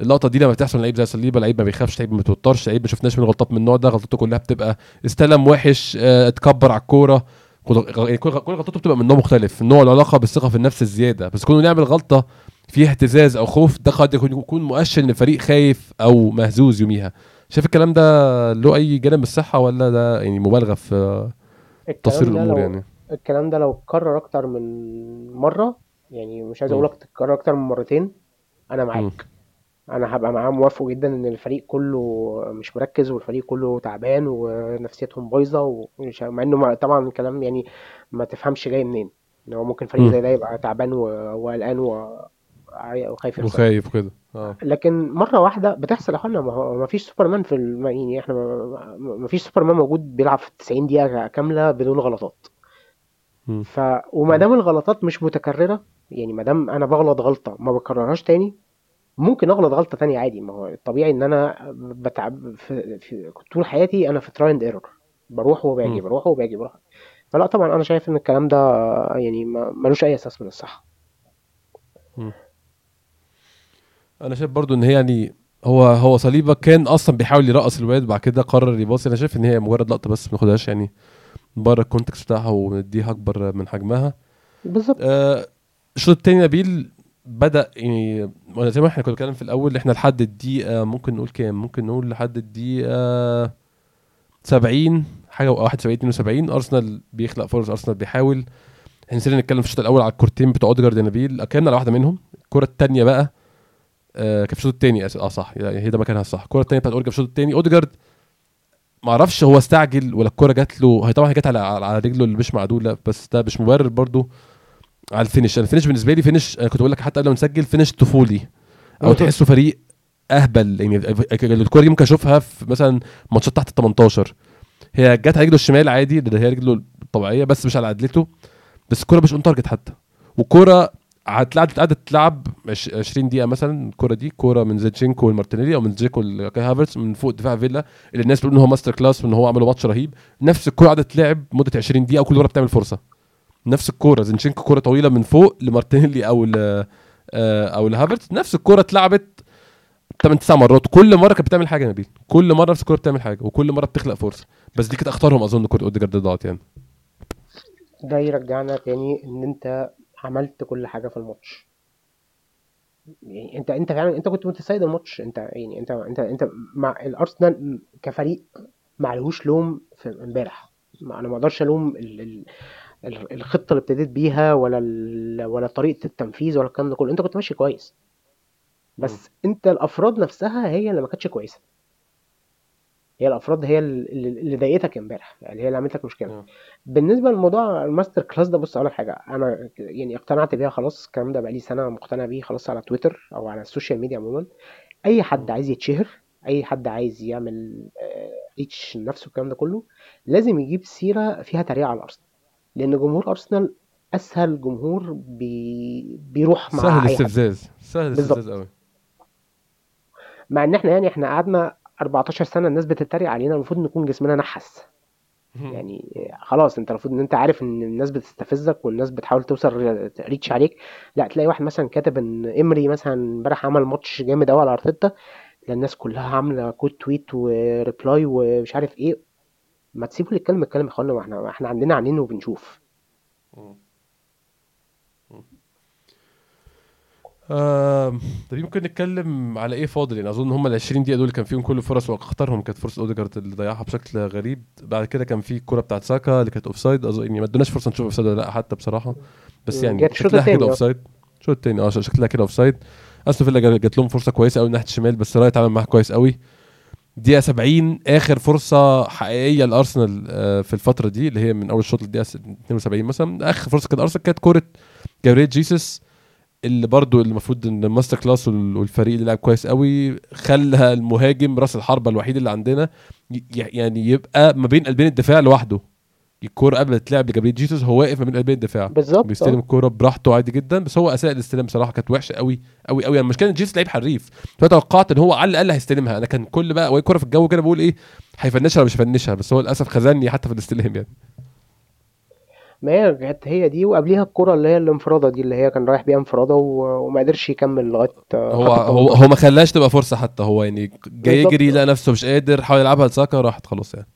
A: اللقطة دي لما بتحصل لعيب زي صليبة لعيب ما بيخافش لعيب ما بيتوترش لعيب ما شفناش من غلطات من النوع ده غلطته كلها بتبقى استلم وحش آه اتكبر على الكورة. كل يعني كل غلطته بتبقى من نوع مختلف النوع له علاقة بالثقة في النفس الزيادة. بس كونه نعمل غلطة فيها اهتزاز أو خوف ده قد يكون مؤشر إن الفريق خايف أو مهزوز يوميها. شايف الكلام ده له أي جانب من الصحة ولا ده يعني مبالغة في تصوير الأمور
B: لو
A: يعني؟
B: الكلام ده لو اتكرر أكتر من مرة يعني مش عايز. أقول لك تتكرر أكتر من مرتين
A: أنا.
B: معاك. أنا هبقى معاه موافق جدا إن الفريق كله مش مركز والفريق كله تعبان ونفسيتهم بايظة ومش مع إنه ما- طبعا الكلام يعني ما تفهمش جاي منين إن هو ممكن فريق
A: مم.
B: زي ده يبقى تعبان و- وقلقان و- وخايف يخسر.
A: وخايف وكده. آه.
B: لكن مرة واحدة بتحصل يا إخوانا ما هو ما فيش سوبرمان في الم... يعني إحنا ما ما فيش سوبرمان موجود بيلعب في 90 دقيقة كاملة بدون غلطات.
A: مم.
B: ف وما دام الغلطات مش متكررة يعني ما دام أنا بغلط غلطة ما بكررهاش تاني ممكن أغلط غلطة تانية عادي. ما هو الطبيعي إن أنا بتعب في, في طول حياتي أنا في trial and error بروح وباجي. بروح وباجي بروح. فلا طبعا أنا شايف إن الكلام ده يعني ملوش أي أساس من الصحه
A: أنا شايف برضو إن هي يعني هو هو صليبه كان أصلا بيحاول يرقص الواد بعد كده قرر يباصي. أنا شايف إن هي مجرد لقطة بس ما ناخدهاش يعني بره الكونتكست بتاعها ونديها أكبر من حجمها.
B: بالظبط.
A: آه، الشوط التاني نبيل بدأ يعني زي ما إحنا كنا بنتكلم في الأول إحنا لحد الدقيقة ممكن نقول كام؟ ممكن نقول لحد الدقيقة 70 حاجة 71 72 أرسنال بيخلق فرص أرسنال بيحاول. إحنا نسينا نتكلم في الشوط الأول على الكورتين بتوع اوديجارد نبيل كان على واحدة منهم. الكرة الثانية بقى آه كان في الشوط الثاني آه صح. يعني هي ده مكانها الصح. الكرة الثانية بتاعت اوديجارد في الشوط الثاني اوديجارد ما أعرفش هو استعجل ولا الكرة جات له. هي طبعا جت على على رجله اللي مش معدولة بس ده مش مبرر برضو. على ال finish. أنا ال finish بالنسبة لي finish أنا كنت بقول لك حتى قبل ما نسجل finish طفولي. أو تحسه فريق أهبل. يعني الكورة دي ممكن أشوفها في مثلا ماتشات تحت ال 18 هي جت على رجله الشمال عادي ده هي رجله الطبيعية بس مش على عدلته. بس الكورة مش on target حتى. وكوره هتلعب قاعدة تلعب 20 دقيقة مثلا الكورة دي. كورة من زينشينكو لمارتينيلي أو من زيكو لكاي هافرتس من فوق دفاع فيلا اللي الناس بتقول إن هو masterclass وإن هو عملوا ماتش رهيب. نفس الكورة قاعدة تلعب مدة 20 دقيقة وكل مرة بتعمل فرصة. نفس الكورة. زينشينكو كورة طويلة من فوق لمارتينيلي أو ل أو لهافرتس. نفس الكورة اتلعبت 8 9 مرات. كل مرة كانت بتعمل حاجة نبيل. كل مرة نفس الكورة بتعمل حاجة وكل مرة بتخلق فرصة. بس دي كانت اختارهم أظن كوره أوديجارد ضاعت يعني.
B: ده يرجعنا تاني إن أنت عملت كل حاجة في الماتش. يعني انت أنت فعلا أنت كنت متسيد الماتش. أنت يعني انت انت أنت مع الأرسنال كفريق معلهوش لوم في امبارح. أنا ما أقدرش ألوم ال... ال... الخطة اللي ابتديت بيها ولا ال... ولا طريقة التنفيذ ولا الكلام ده كله. انت كنت ماشي كويس. بس. انت الأفراد نفسها هي اللي ما كانتش كويسة. هي الأفراد هي اللي ضايقتك امبارح. يعني هي اللي عملت لك مشكلة. م. بالنسبة لموضوع ال masterclass ده بص أقول لك حاجة. أنا يعني اقتنعت بيها خلاص. الكلام ده بقالي سنة مقتنع بيه خلاص على تويتر أو على ال social media عموما. أي حد عايز يتشهر أي حد عايز يعمل reach لنفسه الكلام ده كله لازم يجيب سيرة فيها تريقة على الارسنال لأن جمهور أرسنال أسهل جمهور بي... بيروح مع
A: سهل الاستفزاز سهل الاستفزاز قوي
B: مع إن إحنا يعني إحنا قعدنا 14 سنة الناس بتتريق علينا المفروض نكون جسمنا نحس. يعني خلاص أنت المفروض إن أنت عارف إن الناس بتستفزك والناس بتحاول توصل reach عليك. لا تلاقي واحد مثلا كاتب إن إيمري مثلا امبارح عمل ماتش جامد قوي على أرتيتا الناس كلها عاملة quote tweet و reply ومش عارف إيه. ما تسيبوا الكلمة الكلام يا اخوانا إحنا إحنا عندنا عينين وبنشوف.
A: آه طب ممكن نتكلم على إيه فاضل يعني أظن هم ال 20 دقيقة دول كان فيهم كل الفرص واختارهم. كانت فرصة أوديجارد اللي ضيعها بشكل غريب. بعد كده كان في الكوره بتاعت ساكا اللي كانت offside أظن يعني ما ادوناش فرصة نشوف offside ولا لأ حتى بصراحة. بس يعني شكلها كده offside الشوط الثاني آه شكلها كده offside أستون فيلا جات لهم فرصة كويسة قوي ناحية الشمال بس رايت عمل معاها كويس قوي دقيقة 70 آخر فرصة حقيقية لأرسنال في الفترة دي اللي هي من أول الشوط للدقيقة 72 مثلا. آخر فرصة كانت أرسنال كانت كورة جابريل جيسس اللي برضو المفروض إن ال masterclass والفريق اللي لعب كويس قوي خلى المهاجم راس الحربة الوحيد اللي عندنا يعني يبقى ما بين قلبين الدفاع لوحده. الكورة قبل ما تتلعب لجابريل جيسوس هو واقف ما بين قلبين الدفاع.
B: بالظبط.
A: بيستلم الكورة براحته عادي جدا بس هو اساء الاستلام بصراحه كانت وحشة قوي قوي قوي. المشكلة ان جيسوس لعيب حريف. فتوقعت إن هو على الأقل هيستلمها. أنا كان كل بقى وهي كورة في الجو كده بقول إيه هيفنشها ولا مش هيفنشها بس هو للأسف خذلني حتى في الاستلام يعني.
B: ما هي كانت هي دي وقبليها الكرة اللي هي الانفرادة دي اللي هي كان رايح بيها انفرادة وما قدرش يكمل لغاية
A: هو هو هو ما خلاش تبقى فرصة حتى هو يعني جاي يجري لقى نفسه مش قادر حاول يلعبها لساكا راحت خلاص يعني.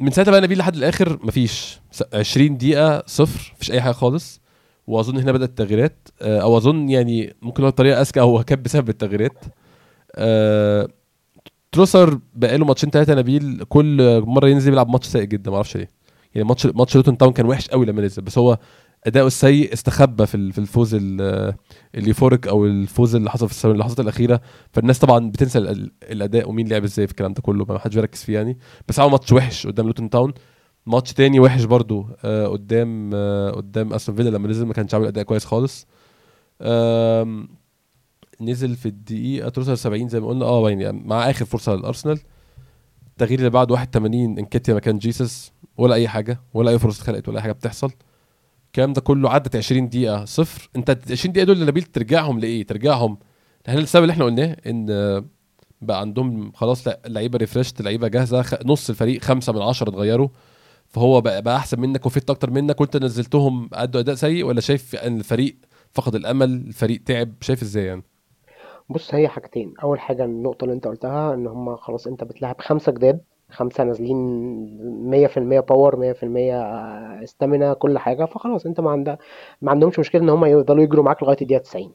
A: من ساعتها بقى نبيل لحد الآخر مفيش. 20 دقيقة صفر مفيش أي حاجة خالص. وأظن هنا بدأت التغييرات. آه أو أظن يعني ممكن هو الطريقة أذكى أو كان بسبب التغييرات. آه تروسارد بقاله ماتشين ثلاثة نبيل كل مرة ينزل يلعب ماتش سيء جدا معرفش ليه. يعني ماتش ماتش لوتون تاون كان وحش قوي لما نزل بس هو اداؤه السيء استخبى في في الفوز ال euphoric أو الفوز اللي حصل في اللحظات الأخيرة. فالناس طبعا بتنسى الأداء ومين لعب إزاي في الكلام ده كله. ما حدش بيركز فيه يعني. بس عمل ماتش وحش قدام لوتون تاون. ماتش تاني وحش برضو آه قدام آه قدام أستون فيلا لما نزل ما كانش عامل أداء كويس خالص. آه نزل في الدقيقة 73 زي ما قلنا. آه يعني مع آخر فرصة للأرسنال. التغيير اللي بعد 81 إنكيتيا مكان جيسس ولا أي حاجة ولا أي فرصة اتخلقت ولا أي حاجة بتحصل. الكلام ده كله عدت 20 دقيقة صفر. انت 20 دقيقة دول اللي نبيل ترجعهم لإيه؟ ترجعهم. هل السبب اللي إحنا قلناه إن بقى عندهم خلاص لعيبة refreshed لعيبة جاهزة نص الفريق خمسة من عشرة اتغيروا فهو بقى, بقى أحسن منك و fit أكتر منك وأنت نزلتهم ادوا أداء سيء ولا شايف إن الفريق فقد الأمل الفريق تعب؟ شايف إزاي يعني؟
B: بص هي حاجتين. أول حاجة النقطة اللي أنت قلتها إن هم خلاص أنت بتلعب خمسة جداد. خمسة نازلين 100% power 100% stamina كل حاجة فخلاص انت ما عندها ما عندهمش مشكلة ان هم يفضلوا يجروا معاك لغاية الدقيقة 90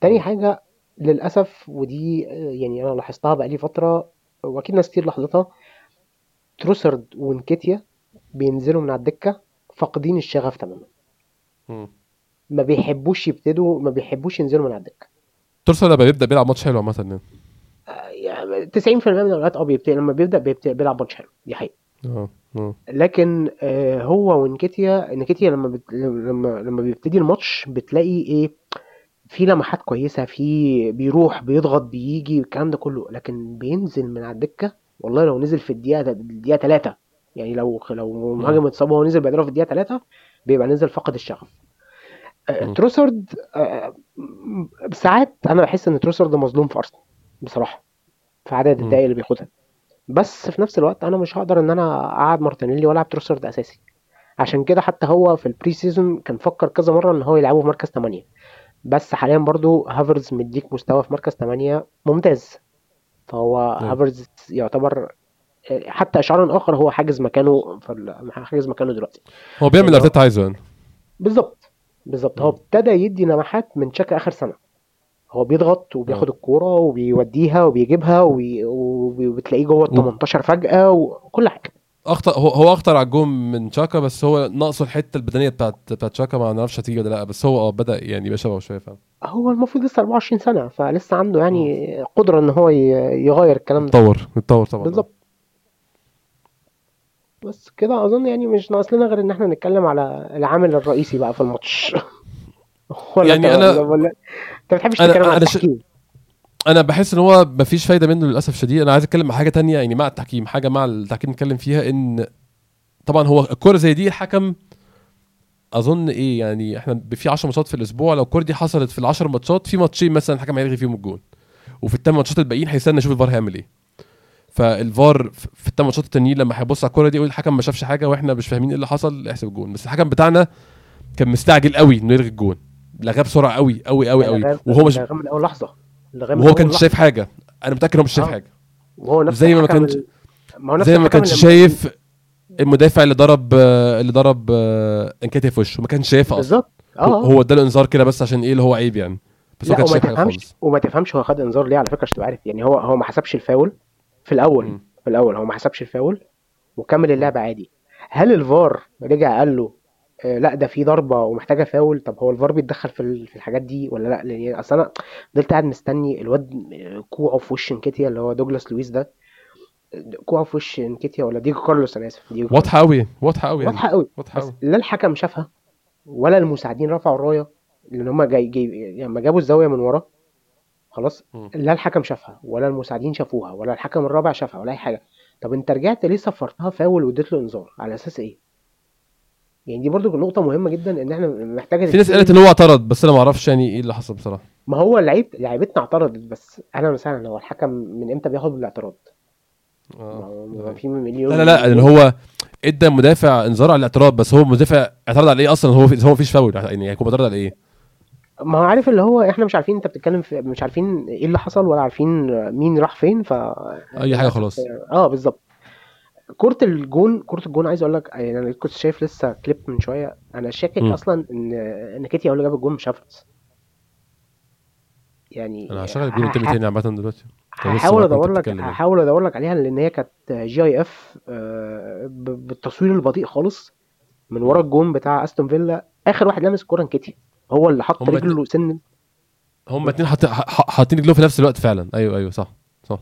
B: تاني حاجة للأسف ودي يعني أنا لاحظتها بقالي فترة وأكيد ناس كتير لاحظتها تروسرد ونكيتيا بينزلوا من على الدكة فاقدين الشغف تماما. ما بيحبوش يبتدوا ما بيحبوش ينزلوا من على الدكة.
A: تورسون لما بيبدأ بيلعب ماتش حلو عامة يعني.
B: 90% من الاوقات آه بيبتدي لما بيبدأ بيبتدي بيلعب ماتش حلو. دي حقيقة.
A: آه آه.
B: لكن آه، هو ونكيتيا نكيتيا لما بت... لما لما بيبتدي الماتش بتلاقي إيه في لمحات كويسة في بيروح بيضغط بيجي الكلام ده كله. لكن بينزل من على الدكة والله لو نزل في الدقيقة الدقيقة 3 يعني لو لو المهاجم اتصاب وهو نزل بداله في الدقيقة 3 بيبقى نزل فقد الشغف. آه،
A: مم.
B: تروسرد آه، ساعات أنا بحس إن تروسرد مظلوم في أرسنال بصراحة. في عدد. الدقايق اللي بياخدها. بس في نفس الوقت أنا مش هقدر إن أنا اقعد مارتينيلي وألعب تروسرد أساسي. عشان كده حتى هو في ال pre-season كان فكر كذا مرة إن هو يلعبه في مركز 8 بس حاليا برضو هافرز مديك مستوى في مركز 8 ممتاز. فهو. هافرز يعتبر حتى اشعار آخر هو حاجز مكانه في حاجز مكانه دلوقتي.
A: هو بيعمل اللي أرتيتا عايزه يعني
B: بالظبط بالظبط هو. ابتدى يدي لمحات من تشاكا آخر سنة. هو بيضغط وبياخد الكورة وبيوديها وبيجيبها وبي... وبي- وبتلاقيه جوه ال 18 فجأة وكل حاجة.
A: اخطر هو هو أخطر على الجون من تشاكا بس هو ناقصه الحتة البدنية بتاعت بتاعت تشاكا ما نعرفش هتيجي ولا لأ بس هو آه بدأ يعني يبقى شبهه شوية فاهم
B: هو المفروض لسه 24 سنة فلسه عنده يعني قدرة إن هو يغير الكلام ده.
A: اتطور اتطور طبعا.
B: بالظبط. بس كده أظن يعني مش ناقص لنا غير إن إحنا نتكلم على العامل الرئيسي بقى في الماتش. ولا
A: يعني
B: ولا أنت ما بتحبش تتكلم
A: ش-
B: التحكيم.
A: أنا بحس إن هو مفيش فايدة منه للأسف شديد أنا عايز أتكلم عن حاجة تانية يعني مع التحكيم حاجة مع التحكيم نتكلم فيها إن طبعا هو الكورة زي دي الحكم أظن إيه يعني إحنا في 10 ماتشات في الأسبوع لو الكورة دي حصلت في ال 10 ماتشات في ماتشين مثلا الحكم هيلغي فيهم الجون وفي الثمان ماتشات الباقيين هيستنى يشوف الفار هيعمل إيه. فالفار في في الثمان ماتشات التانيين لما هيبص على الكورة دي يقول الحكم ما شافش حاجة وإحنا مش فاهمين إيه اللي حصل إحسب الجون. بس الحكم بتاعنا كان مستعجل قوي إنه يلغي الجون. لغاه بسرعة قوي قوي قوي قوي. وهو مش
B: لغاية من أول لحظة.
A: وهو كانش
B: لحظة.
A: شايف حاجة. أنا متأكد هو مش شايف
B: آه.
A: حاجة.
B: وهو نفس
A: زي ما كانش-
B: ما هو نفس
A: زي ما كانش شايف المدافع اللي ضرب اللي ضرب آه، انكاتيا في وشه. ما كانش شايفها أصلا.
B: بالظبط. آه.
A: هو- اداله إنذار كده بس عشان إيه اللي هو عيب يعني. بس هو كانش شايف
B: حاجة
A: خالص.
B: وما تفهمش هو خد إنذار ليه على فكرة عشان تبقى عارف. يعني هو هو ما حسبش الفاول في الأول
A: مم.
B: في الأول. هو ما حسبش الفاول وكمل اللعب عادي. هل الفار رجع قال له آه لا ده في ضربة ومحتاجة فاول. طب هو الفار بيتدخل في ال- في الحاجات دي ولا لا؟ لأن أصل أنا فضلت قاعد مستني الواد كوعه في وش إنكيتيا اللي هو دوجلاس لويس ده. كوعه في وش إنكيتيا ولا ديجو كارلوس؟ أنا آسف ديجو
A: واضحة قوي واضحة قوي يعني
B: واضحة قوي واضحة
A: قوي
B: لا الحكم شافها ولا المساعدين رفعوا الراية لأن هم جاي جاي لما جابوا الزاوية من ورا خلاص. لا الحكم شافها ولا المساعدين شافوها ولا الحكم الرابع شافها ولا أي حاجة. طب أنت رجعت ليه صفرتها فاول واديت له إنذار؟ على أساس إيه؟ يعني دي برضو نقطة مهمة جدا إن إحنا محتاجة
A: في ناس. قالت إن هو اعترض بس أنا ما أعرفش يعني إيه اللي حصل بصراحة.
B: ما هو اللعيب لعيبتنا اعترضت بس أنا مثلا هو الحكم من إمتى بياخد بالاعتراض
A: آه.
B: ما في مليون
A: لا لا لا إن هو إدى مدافع انذار على الاعتراض بس هو مدافع اعترض على إيه أصلا؟ هو هو مفيش فاول يعني هيكون معترض على إيه؟
B: ما هو عارف اللي هو إحنا مش عارفين أنت بتتكلم في مش عارفين إيه اللي حصل ولا عارفين مين راح فين ف
A: أي حاجة خلاص.
B: آه بالظبط. كرة الجون كرة الجون عايز أقول لك يعني أنا كنت شايف لسه كليب من شوية. أنا شاكك
A: مم.
B: أصلا إن إنكيتيا هو اللي جاب الجون مش هافرتز يعني
A: أنا هشغل الجون التاني تاني عامة دلوقتي.
B: هحاول أدور لك
A: يعني.
B: هحاول أدور لك عليها لأن هي كانت GIF بالتصوير البطيء خالص من ورا الجون بتاع أستون فيلا. آخر واحد لامس الكوره إنكيتيا. هو اللي حط
A: هما
B: رجله سن
A: هم اتنين حاطين رجلهم في نفس الوقت فعلا. أيوه أيوه صح صح.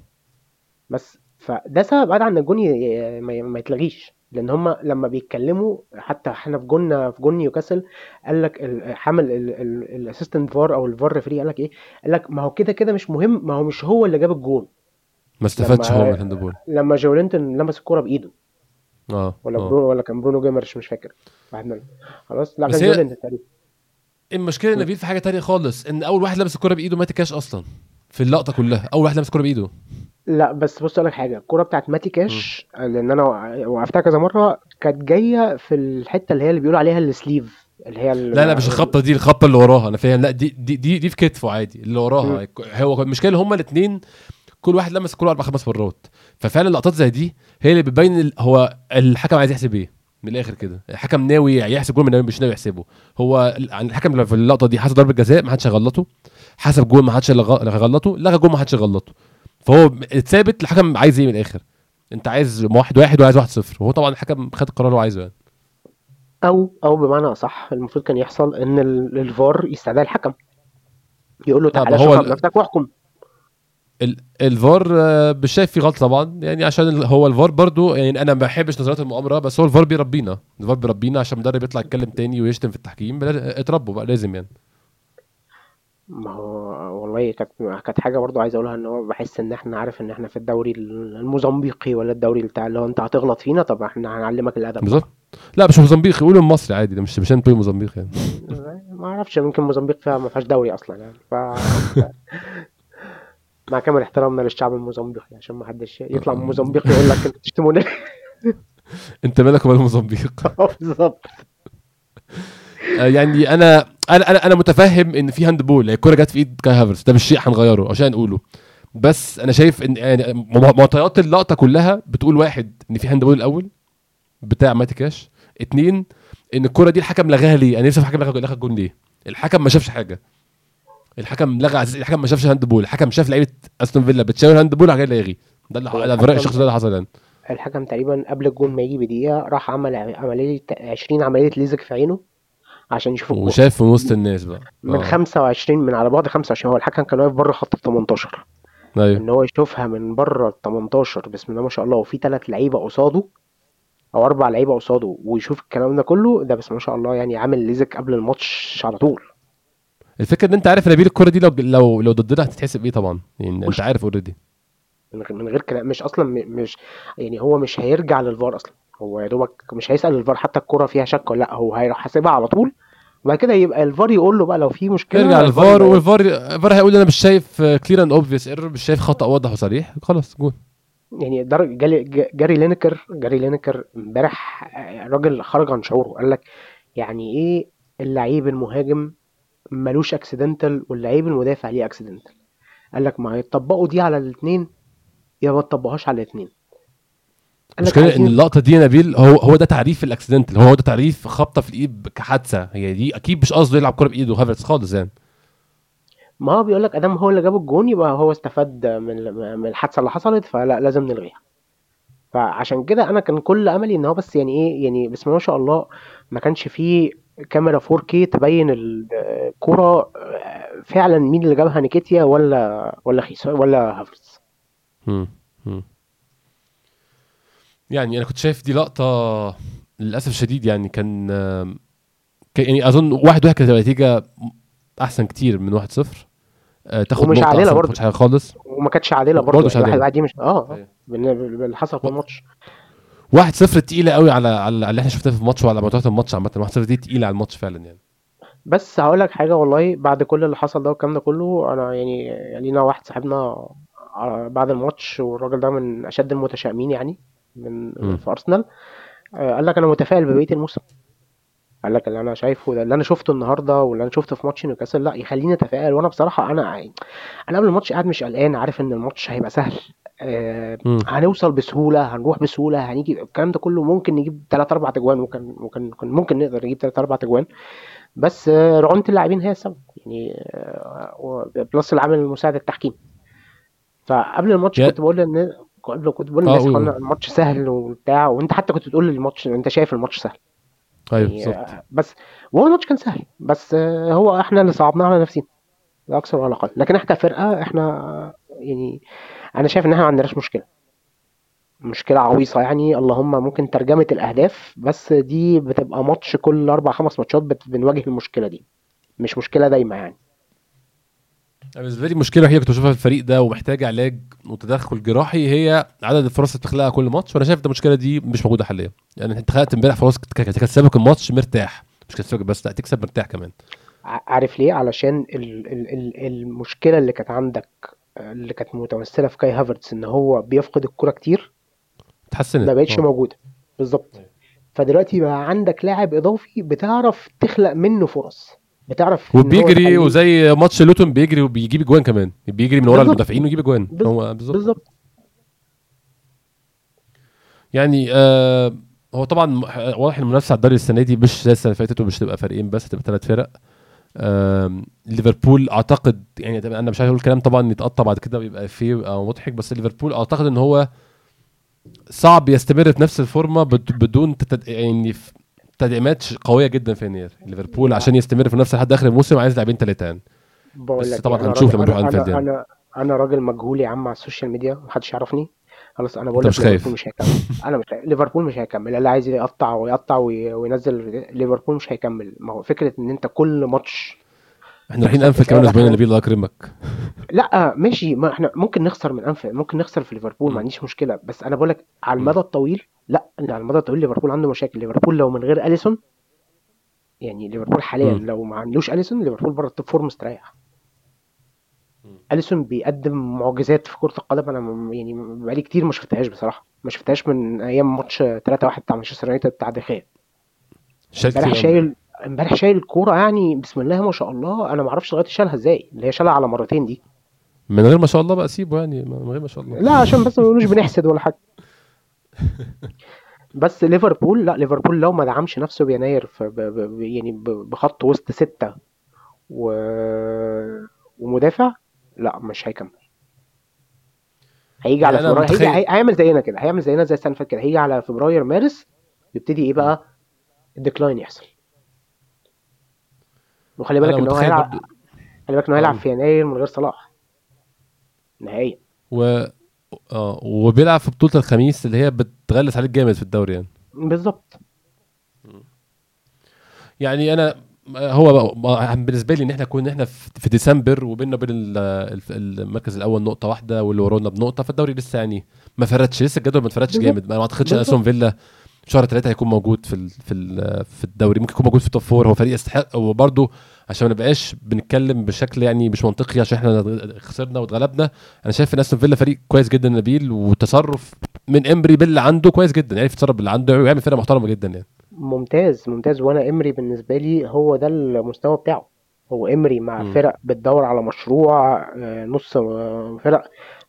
B: بس فده سبب بعد عن الجون ي- ي- ما ي- ما يتلغيش. لأن هم لما بيتكلموا حتى إحنا في جون في جون نيوكاسل قال لك حامل ال assistant VAR أو ال VAR referee قال لك إيه؟ قال لك ما هو كده كده مش مهم ما هو مش هو اللي جاب الجون.
A: ما استفادش هو من ال handball
B: لما جولينتون لمس الكوره بإيده.
A: آه
B: ولا
A: آه.
B: برونو ولا كان برونو جيمرش مش فاكر. واحد منهم. خلاص؟ لا كان جولينتون تقريبا.
A: المشكلة نبيل في حاجة تانية خالص إن أول واحد لمس الكوره بإيده ماتي كاش أصلا في اللقطة كلها. أول واحد لمس الكوره بإيده.
B: لا بس بص أقول لك حاجة. الكورة بتاعت ماتي كاش لأن أنا وقفتها كذا مرة كانت جاية في الحتة اللي هي اللي بيقولوا عليها السليف اللي هي ال-
A: لا لا مش الخبطة دي الخبطة اللي وراها. أنا فاهم. لا دي دي دي, دي في كتفه عادي اللي وراها. هو المشكلة ان هما الاثنين كل واحد لمس الكورة أربع خمس مرات. ففعلا اللقطات زي دي هي اللي بتبين ال- هو الحكم عايز يحسب إيه من الآخر كده. الحكم ناوي يحسب جول مش ناوي يحسبه. هو ال- عن الحكم اللي في اللقطة دي حسب ضربة جزاء ما حدش هيغلطه. حسب جول ما حدش هيلغ- هيغلطه لغى جول ما حدش هيغلطه. فهو اتثابت الحكم عايز إيه من الآخر؟ انت عايز واحد واحد وعايز واحد صفر. وهو طبعا الحكم خد القرار اللي عايزه يعني.
B: أو أو بمعنى أصح المفروض كان يحصل إن ال- الفار يستدعي الحكم. يقول له تعالى شوف بنفسك واحكم.
A: ال- الفار مش شايف فيه غلط طبعا. يعني عشان هو الفار برضو يعني أنا ما بحبش نظريات المؤامرة بس هو الفار بيربينا. الفار بيربينا عشان مدرب يطلع يتكلم تاني ويشتم في التحكيم اتربوا بقى لازم يعني.
B: ما هو والله كانت كانت حاجة برضو عايز أقولها إن هو بحس إن إحنا عارف إن إحنا في الدوري الموزمبيقي ولا الدوري بتاع اللي هو أنت هتغلط فينا طب إحنا هنعلمك الأدب.
A: بالظبط. لا مش موزمبيق يقولوا المصري عادي ده مش مش أنتوا موزمبيق يعني.
B: ما أعرفش يمكن موزمبيق فيها ما فيهاش دوري أصلا يعني ف مع كامل احترامنا للشعب الموزمبيقي عشان ما حدش يطلع من موزمبيق يقول لك انت بتشتموني
A: أنت مالك ومال موزمبيق؟
B: بالظبط.
A: آه، يعني أنا أنا أنا أنا متفهم إن في handball يعني الكورة جت في إيد كاي هافرز ده مش شيء هنغيره عشان نقوله. بس أنا شايف إن يعني معطيات اللقطة كلها بتقول واحد إن في handball الأول بتاع ماتي كاش اتنين إن الكورة دي الحكم لغاها ليه؟ أنا نفسي الحكم لغى الجون ليه؟ الحكم ما شافش حاجة. الحكم لغى الحكم ما شافش handball الحكم شاف لعيبة أستون فيلا بتشاور handball على يلغي ده اللي ده الشخص ده اللي حصل يعني.
B: الحكم تقريبا قبل الجون ما يجي بدقيقة راح عمل عملية 20 عملية ليزك في عينه. عشان يشوف
A: وشاف من وسط الناس بقى.
B: من
A: آه.
B: 25 من على بعد 25 هو الحكم كان واقف بره خط ال 18
A: أيوه.
B: إن هو يشوفها من بره ال 18 بسم الله ما شاء الله وفي ثلاث لعيبة قصاده أو أربع لعيبة قصاده ويشوف الكلام ده كله ده بسم الله ما شاء الله يعني عامل ليزك قبل الماتش على طول.
A: الفكرة إن أنت عارف نبيل الكورة دي لو لو لو ضدنا هتتحسب إيه طبعا؟ يعني أنت عارف already
B: من غير كلام مش أصلا مش يعني هو مش هيرجع للفار أصلا. هو يا دوبك مش هيسأل الفار حتى الكرة فيها شك ولا لأ هو هيروح حاسبها على طول. وبعد كده يبقى الفار يقول له بقى لو في مشكلة
A: يرجع
B: الفار
A: والفار الفار هيقول أنا مش شايف clear and obvious error مش شايف خطأ واضح وصريح. خلاص جول
B: يعني جاري لينيكر جاري لينيكر امبارح آه، الراجل خرج عن شعوره قال لك يعني إيه اللعيب المهاجم ملوش accidental واللعيب المدافع ليه accidental قال لك ما يطبقوا دي على الاثنين يا ما تطبقوهاش على الاثنين
A: المشكلة
B: إن
A: اللقطة دي يا نبيل هو هو ده تعريف ال accidental. هو ده تعريف خبطة في الإيد كحادثه هي دي أكيد مش قصده يلعب كوره بإيده هافرتس خالص يعني.
B: ما هو بيقول لك ادام هو اللي جاب الجون يبقى هو استفاد من من الحادثة اللي حصلت فلا لازم نلغيها. فعشان كده أنا كان كل أملي إن هو بس يعني إيه يعني بسم الله ما شاء الله ما كانش فيه كاميرا 4K تبين ال- الكرة فعلا مين اللي جابها نيكيتيا ولا ولا خيس ولا.
A: مم. يعني أنا كنت شايف دي لقطة للأسف الشديد يعني كان يعني أظن واحد واحد كانت هتبقى نتيجة أحسن كتير من واحد صفر. آه، تاخد
B: ومش
A: ما
B: برضه.
A: حاجة خالص.
B: وما كانتش عادلة
A: برضه.
B: برضه
A: مش
B: واحد. واحد دي مش
A: آه.
B: بالن- باللي حصل في الماتش.
A: واحد صفر تقيلة قوي على على اللي إحنا شفناه في الماتش وعلى معطيات الماتش عامة. واحد صفر دي تقيلة على الماتش فعلا يعني.
B: بس هقول لك حاجة والله بعد كل اللي حصل ده والكلام ده كله أنا يعني لينا واحد صاحبنا على- بعد الماتش والراجل ده من أشد المتشائمين يعني. من. في ارسنال آه، قال لك أنا متفائل ببقية الموسم. قال لك اللي أنا شايفه ده اللي أنا شفته النهارده واللي أنا شفته في ماتش نيوكاسل لا يخليني أتفائل. وأنا بصراحة أنا أنا قبل الماتش قاعد مش قلقان عارف إن الماتش هيبقى سهل. آه،. هنوصل بسهولة هنروح بسهولة هنيجي الكلام ده كله ممكن نجيب 3 4 اجوان ممكن ممكن ممكن نقدر نجيب 3 4 اجوان بس آه، رعونة اللاعبين هي السبب. يعني آه، plus العامل المساعد التحكيم. فقبل الماتش كنت بقول إن قبل كنت بقول
A: آه،
B: للناس. إخوانا الماتش سهل وبتاع وانت حتى كنت بتقول لي الماتش انت شايف الماتش سهل.
A: أيوه
B: يعني
A: بالظبط.
B: آه، بس وهو الماتش كان سهل بس آه، هو إحنا اللي صعبناه على نفسنا لا أكثر ولا أقل. لكن إحنا كفرقة إحنا آه، يعني أنا شايف ان إحنا ما عندناش مشكلة. مشكلة عويصة يعني اللهم ممكن ترجمة الأهداف بس دي بتبقى ماتش كل أربع خمس ماتشات بنواجه المشكلة دي. مش مشكلة دايما يعني.
A: بالنسبة لي المشكلة الوحيده كنت بشوفها في الفريق ده ومحتاجه علاج وتدخل جراحي هي عدد الفرص اللي بتخلقها كل ماتش وأنا شايف إن المشكلة دي مش موجودة حاليا. يعني أنت خلقت إمبارح فرص تكسبك الماتش مرتاح مش تكسبك بس لا تكسب مرتاح كمان.
B: عارف ليه؟ علشان ال ال ال المشكلة اللي كانت عندك آه، اللي كانت متمثلة في كاي هافرتس إن هو بيفقد الكرة كتير
A: اتحسنت.
B: ما بقتش
A: آه.
B: موجودة. بالظبط. فدلوقتي بقى عندك لاعب إضافي بتعرف تخلق منه فرص. بتعرف
A: وبيجري وزي ماتش لوتون بيجري وبيجيب اجوان كمان. بيجري من ورا. المدافعين ويجيب اجوان. هو بالظبط. يعني آه هو طبعا م- واضح إن المنافسة على الدوري السنة دي مش زي السنة اللي فاتت ومش تبقى فريقين بس تبقى ثلاث فرق. ليفربول أعتقد يعني أنا مش عايز أقول كلام طبعا يتقطع بعد كده ويبقى فيه مضحك بس ليفربول أعتقد إن هو صعب يستمر في نفس الفورمة بد- بدون تتد... يعني في تدعيمات قوية جدا في يناير ليفربول عشان يستمر في نفس لحد آخر الموسم عايز لاعبين ثلاثة يعني بس طبعاً هنشوف لما نروح
B: أنا
A: يعني.
B: أنا أنا راجل مجهول يا عم على السوشيال ميديا محدش يعرفني. خلاص أنا بقول لك. ليفربول مش هيكمل. أنا مش ليفربول مش هيكمل. اللي عايز يقطع ويقطع وي- وينزل ليفربول مش هيكمل. ما هو فكرة إن أنت كل ماتش
A: إحنا رايحين أنفيلد كمان أسبوعين نبيل الله يكرمك.
B: لا ماشي. ما إحنا ممكن نخسر من أنفيلد ممكن نخسر في ليفربول. ما عنديش مشكلة. بس أنا بقول لك على. المدى الطويل لا على المدى الطويل ليفربول عنده مشاكل. ليفربول لو من غير أليسون يعني ليفربول حاليا
A: م.
B: لو ما عندوش أليسون ليفربول بره ال top four
A: مستريح.
B: أليسون بيقدم معجزات في كرة القدم. أنا يعني بقالي كتير ما شفتهاش بصراحة. ما شفتهاش من أيام ماتش 3-1 بتاع مانشستر يونايتد بتاع دخيا امبارح. شايل امبارح شايل الكورة يعني بسم الله ما شاء الله. أنا ما أعرفش لغاية شالها إزاي. اللي هي شالها على مرتين دي.
A: من غير ما شاء الله بقى سيبه يعني من غير ما شاء الله.
B: لا عشان بس ما نقولوش بنحسد ولا حاجة. بس ليفربول لا ليفربول لو ما دعمش نفسه بيناير ب ب يعني ب- بخط وسط ستة و... ومدافع لا مش هيكمل. هيجي على
A: يعني أنا
B: فبراير هيجي
A: متخيل-
B: هي- هيعمل زينا كده هيعمل زينا زي فاتت كده هيجي على فبراير مارس يبتدي إيه بقى؟ الديكلاين يحصل. وخلي بالك إن هو هيلعب خلي بالك انه هيلعب
A: آه.
B: في يناير من غير صلاح. نهائيا.
A: و آه وبيلعب في بطولة الخميس اللي هي بتغلس عليك جامد في الدوري يعني
B: بالظبط
A: يعني أنا هو بالنسبة لي إن إحنا كنا إحنا في ديسمبر وبيننا وبين المركز الأول نقطة واحدة واللي ورانا بنقطة فالدوري لسه يعني ما فرتش لسه الجدول ما فرتش
B: بالظبط.
A: جامد ما أعتقدش
B: إن.
A: أستون فيلا شهر ثلاثة هيكون موجود في ال في ال في الدوري ممكن يكون موجود في ال top four هو فريق يستحق وبرده عشان ما نبقاش بنتكلم بشكل يعني مش منطقي عشان إحنا خسرنا واتغلبنا أنا شايف إن أستون فيلا فريق كويس جدا نبيل وتصرف أوناي إمري باللي عنده كويس جدا يعني يتصرف باللي عنده ويعمل فرقة محترمة جدا يعني
B: ممتاز ممتاز وأنا إمري بالنسبة لي هو ده المستوى بتاعه هو إمري مع
A: مم.
B: فرق بتدور على مشروع آه، نص آه، فرق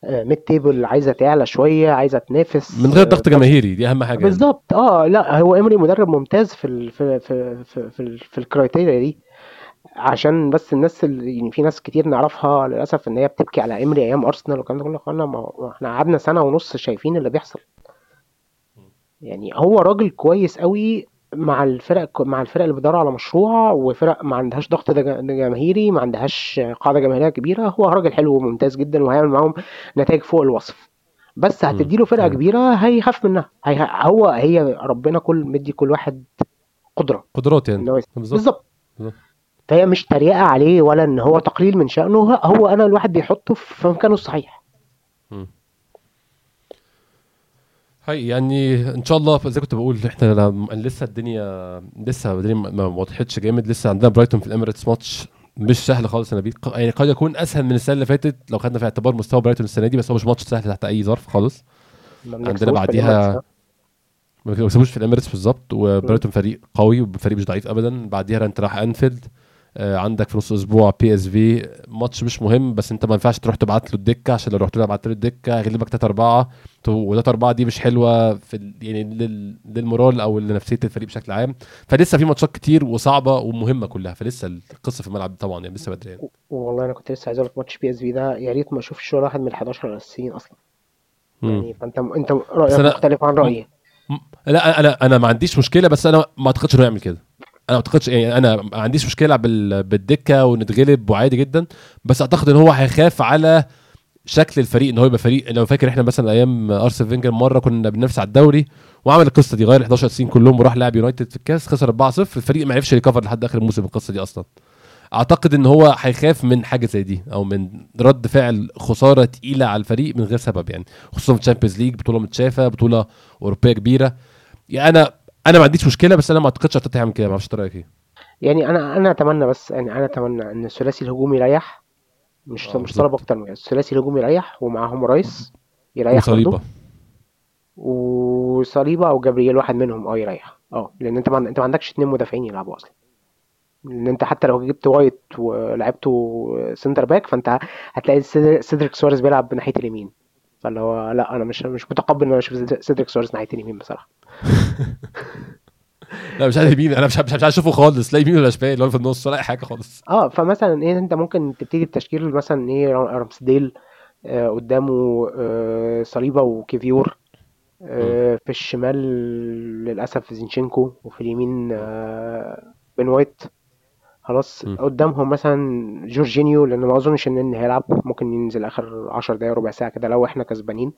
B: mid table عايزة تعلى شوية عايزة تنافس
A: من غير
B: آه،
A: ضغط جماهيري دي أهم حاجة يعني.
B: بالظبط. آه لا هو امري مدرب ممتاز في ال في في في في, في ال criteria دي. عشان بس الناس اللي يعني في ناس كتير نعرفها للأسف إن هي بتبكي على امري أيام ارسنال والكلام ده كله. ما إحنا قعدنا سنة ونص شايفين اللي بيحصل. يعني هو راجل كويس قوي مع الفرق مع الفرق اللي بتدور على مشروع وفرق ما عندهاش ضغط جماهيري ما عندهاش قاعدة جماهيرية كبيرة هو راجل حلو وممتاز جدا وهيعمل معاهم نتائج فوق الوصف. بس هتديله
A: فرقة.
B: كبيرة هيخاف منها. هي هو هي ربنا كل مدي كل واحد قدرة.
A: قدرات يعني. بالظبط.
B: فهي مش تريقة عليه ولا إن هو تقليل من شأنه هو- هو أنا الواحد بيحطه في مكانه الصحيح.
A: هاي يعني إن شاء الله زي كنت بقول إحنا لسه الدنيا لسه الدنيا ما وضحتش جامد. لسه عندنا برايتون في الإميريتس ماتش مش سهل خالص. يا نبيل يعني قد يكون أسهل من السنة اللي فاتت لو خدنا في اعتبار مستوى برايتون السنة دي بس هو مش ماتش سهل تحت أي ظرف خالص. عندنا بعديها ما بيكسبوش في الإميريتس بالظبط وبرايتون فريق قوي وفريق مش ضعيف ابدا. بعديها انت رايح أنفيلد. عندك في نص أسبوع PSV ماتش مش مهم بس انت ما ينفعش تروح تبعت له الدكة عشان لو رحت له بعت له الدكة هيغلبك 3 4 و3 4 دي مش حلوة في يعني لل- لل morale أو لنفسية الفريق بشكل عام. فلسه في ماتشات كتير وصعبة ومهمة كلها فلسه القصة في الملعب طبعا يعني لسه بدري يعني.
B: والله أنا كنت لسه عايز أقول لك ماتش PSV ده يا ريت ما أشوفش ولا واحد من ال 11 الاساسيين
A: أصلا.
B: يعني فأنت أنت
A: رأيك
B: مختلف عن
A: رأيي. لا أنا أنا ما عنديش مشكلة بس أنا ما أعتقدش إنه يعمل كده. أنا ما اعتقدش يعني أنا ما عنديش مشكلة بال- بالدكة ونتغلب وعادي جدا بس أعتقد إن هو هيخاف على شكل الفريق إن هو يبقى فريق لو فاكر إحنا مثلا أيام ارسنال فينجر مرة كنا بننافس على الدوري وعمل القصة دي غير ال 11 كلهم وراح لعب يونايتد في الكاس خسر 4-0 الفريق ما عرفش يكفر لحد آخر الموسم القصة دي أصلا. أعتقد إن هو هيخاف من حاجة زي دي أو من رد فعل خسارة تقيلة على الفريق من غير سبب يعني خصوصا في الشامبيونز ليج بطولة متشافة بطولة أوروبية كبيرة. يعني أنا أنا ما عنديش مشكلة بس أنا ما أعتقدش ارتيتا هيعمل كده ما أعرفش رأيك إيه.
B: يعني أنا أنا أتمنى بس يعني أنا أتمنى إن الثلاثي الهجومي يريح مش
A: آه،
B: مش طلب. أكتر من الثلاثي الهجومي يريح ومعاهم رايس يريح
A: وصليبة.
B: وصليبة أو جابرييل واحد منهم آه يريح. آه لأن أنت ما أنت ما عندكش اتنين مدافعين يلعبوا أصلا. لأن أنت حتى لو جبت وايت ولعبته centre back فأنت هتلاقي سيد- سيدريك سواريز بيلعب ناحية اليمين. فاللي هو لا أنا مش مش متقبل إن أنا أشوف سيدريك سواريز ناحية اليمين بصراحة.
A: لا مش عارف يمين أنا مش مش مش عارف أشوفه خالص. لا يمين ولا شمال ولا في النص ولا أي حاجة خالص.
B: آه فمثلا إيه أنت ممكن تبتدي بتشكيل مثلا إيه رام- رامسديل آه قدامه آه صليبا وكيفيور آه في الشمال للأسف زينشينكو وفي اليمين آه بن وايت. خلاص. قدامهم مثلا جورجينيو لأن ما أظنش إن هيلعب. ممكن ينزل آخر 10 دقايق ربع ساعة كده لو إحنا كسبانين.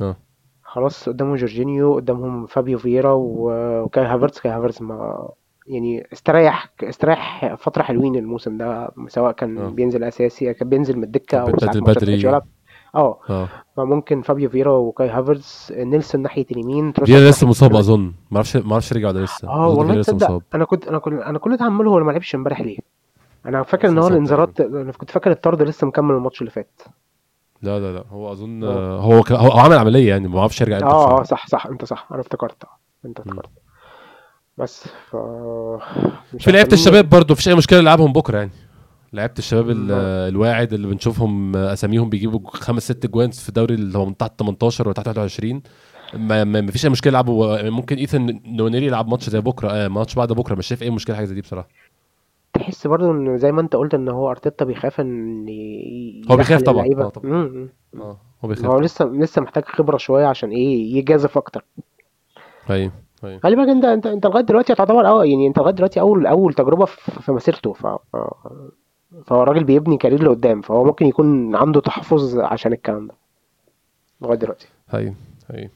A: آه.
B: خلاص قدامهم جورجينيو قدامهم فابيو فييرا وكاي هافرتز كاي هافرتز ما يعني استريح استريح فترة حلوين الموسم ده سواء كان
A: آه.
B: بينزل أساسي كان بينزل من الدكة
A: كان
B: أو ساعات
A: بدري.
B: آه.
A: آه.
B: فممكن فابيو فييرا وكاي هافرتز نيلسون ناحية اليمين
A: فيرا لسه مصاب أظن. ما أعرفش ما أعرفش رجع ولا لسه. آه
B: والله
A: فيرا
B: تصدق أنا كنت أنا كنت أنا كل ده عمال هو ما لعبش امبارح ليه أنا فاكر إن هو
A: تقريبا
B: الانذارات أنا كنت فاكر الطرد لسه مكمل الماتش اللي فات.
A: لا لا لا. هو
B: أظن
A: آه، هو ك- هو هو عمل عملية يعني ما أعرفش يرجع
B: آه
A: آه
B: صح صح. أنت صح. أنا افتكرت.
A: أنت.
B: افتكرت. بس ف
A: في
B: لعيبة
A: الشباب برضه مفيش أي مشكلة نلعبهم بكرة يعني. لعيبة الشباب الواعد اللي بنشوفهم أساميهم بيجيبوا خمس ست جوان في الدوري اللي هو من تحت 18 وتحت 21 ما ما- مفيش أي مشكلة يلعبوا ممكن ايثن نونيري يلعب ماتش زي بكرة آه ماتش بعد بكرة. مش شايف أي مشكلة حاجة زي دي بصراحة.
B: تحس برضو إن زي ما أنت قلت إن هو أرتيتا بيخاف إن
A: هو بيخاف طبعا. آه طبعا. آه هو بيخاف.
B: هو لسه لسه محتاج خبرة شوية عشان إيه يجازف أكتر.
A: أيوه أيوه.
B: خلي بالك أنت أنت أنت لغاية دلوقتي هتعتبر آه يعني أنت لغاية دلوقتي أول أول تجربة في مسيرته. ف ف- فهو الراجل بيبني كارير لقدام فهو ممكن يكون عنده تحفظ عشان الكلام ده لغاية دلوقتي.
A: أيوه أيوه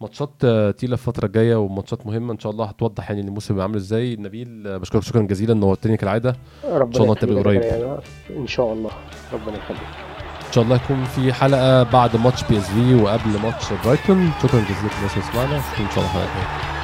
A: ماتشات آه، تقيلة الفترة الجاية وماتشات مهمة إن شاء الله هتوضح يعني الموسم عامل إزاي. نبيل آه، بشكرك شكرا جزيلا نورتني كالعادة. إن شاء الله نتقابل
B: يخليك
A: قريب.
B: إن شاء الله ربنا يخليك.
A: إن شاء الله يكون في حلقة بعد ماتش PSV وقبل ماتش برايتون. شكرا جزيلا للناس اللي سمعنا. إن شاء الله
C: حلقة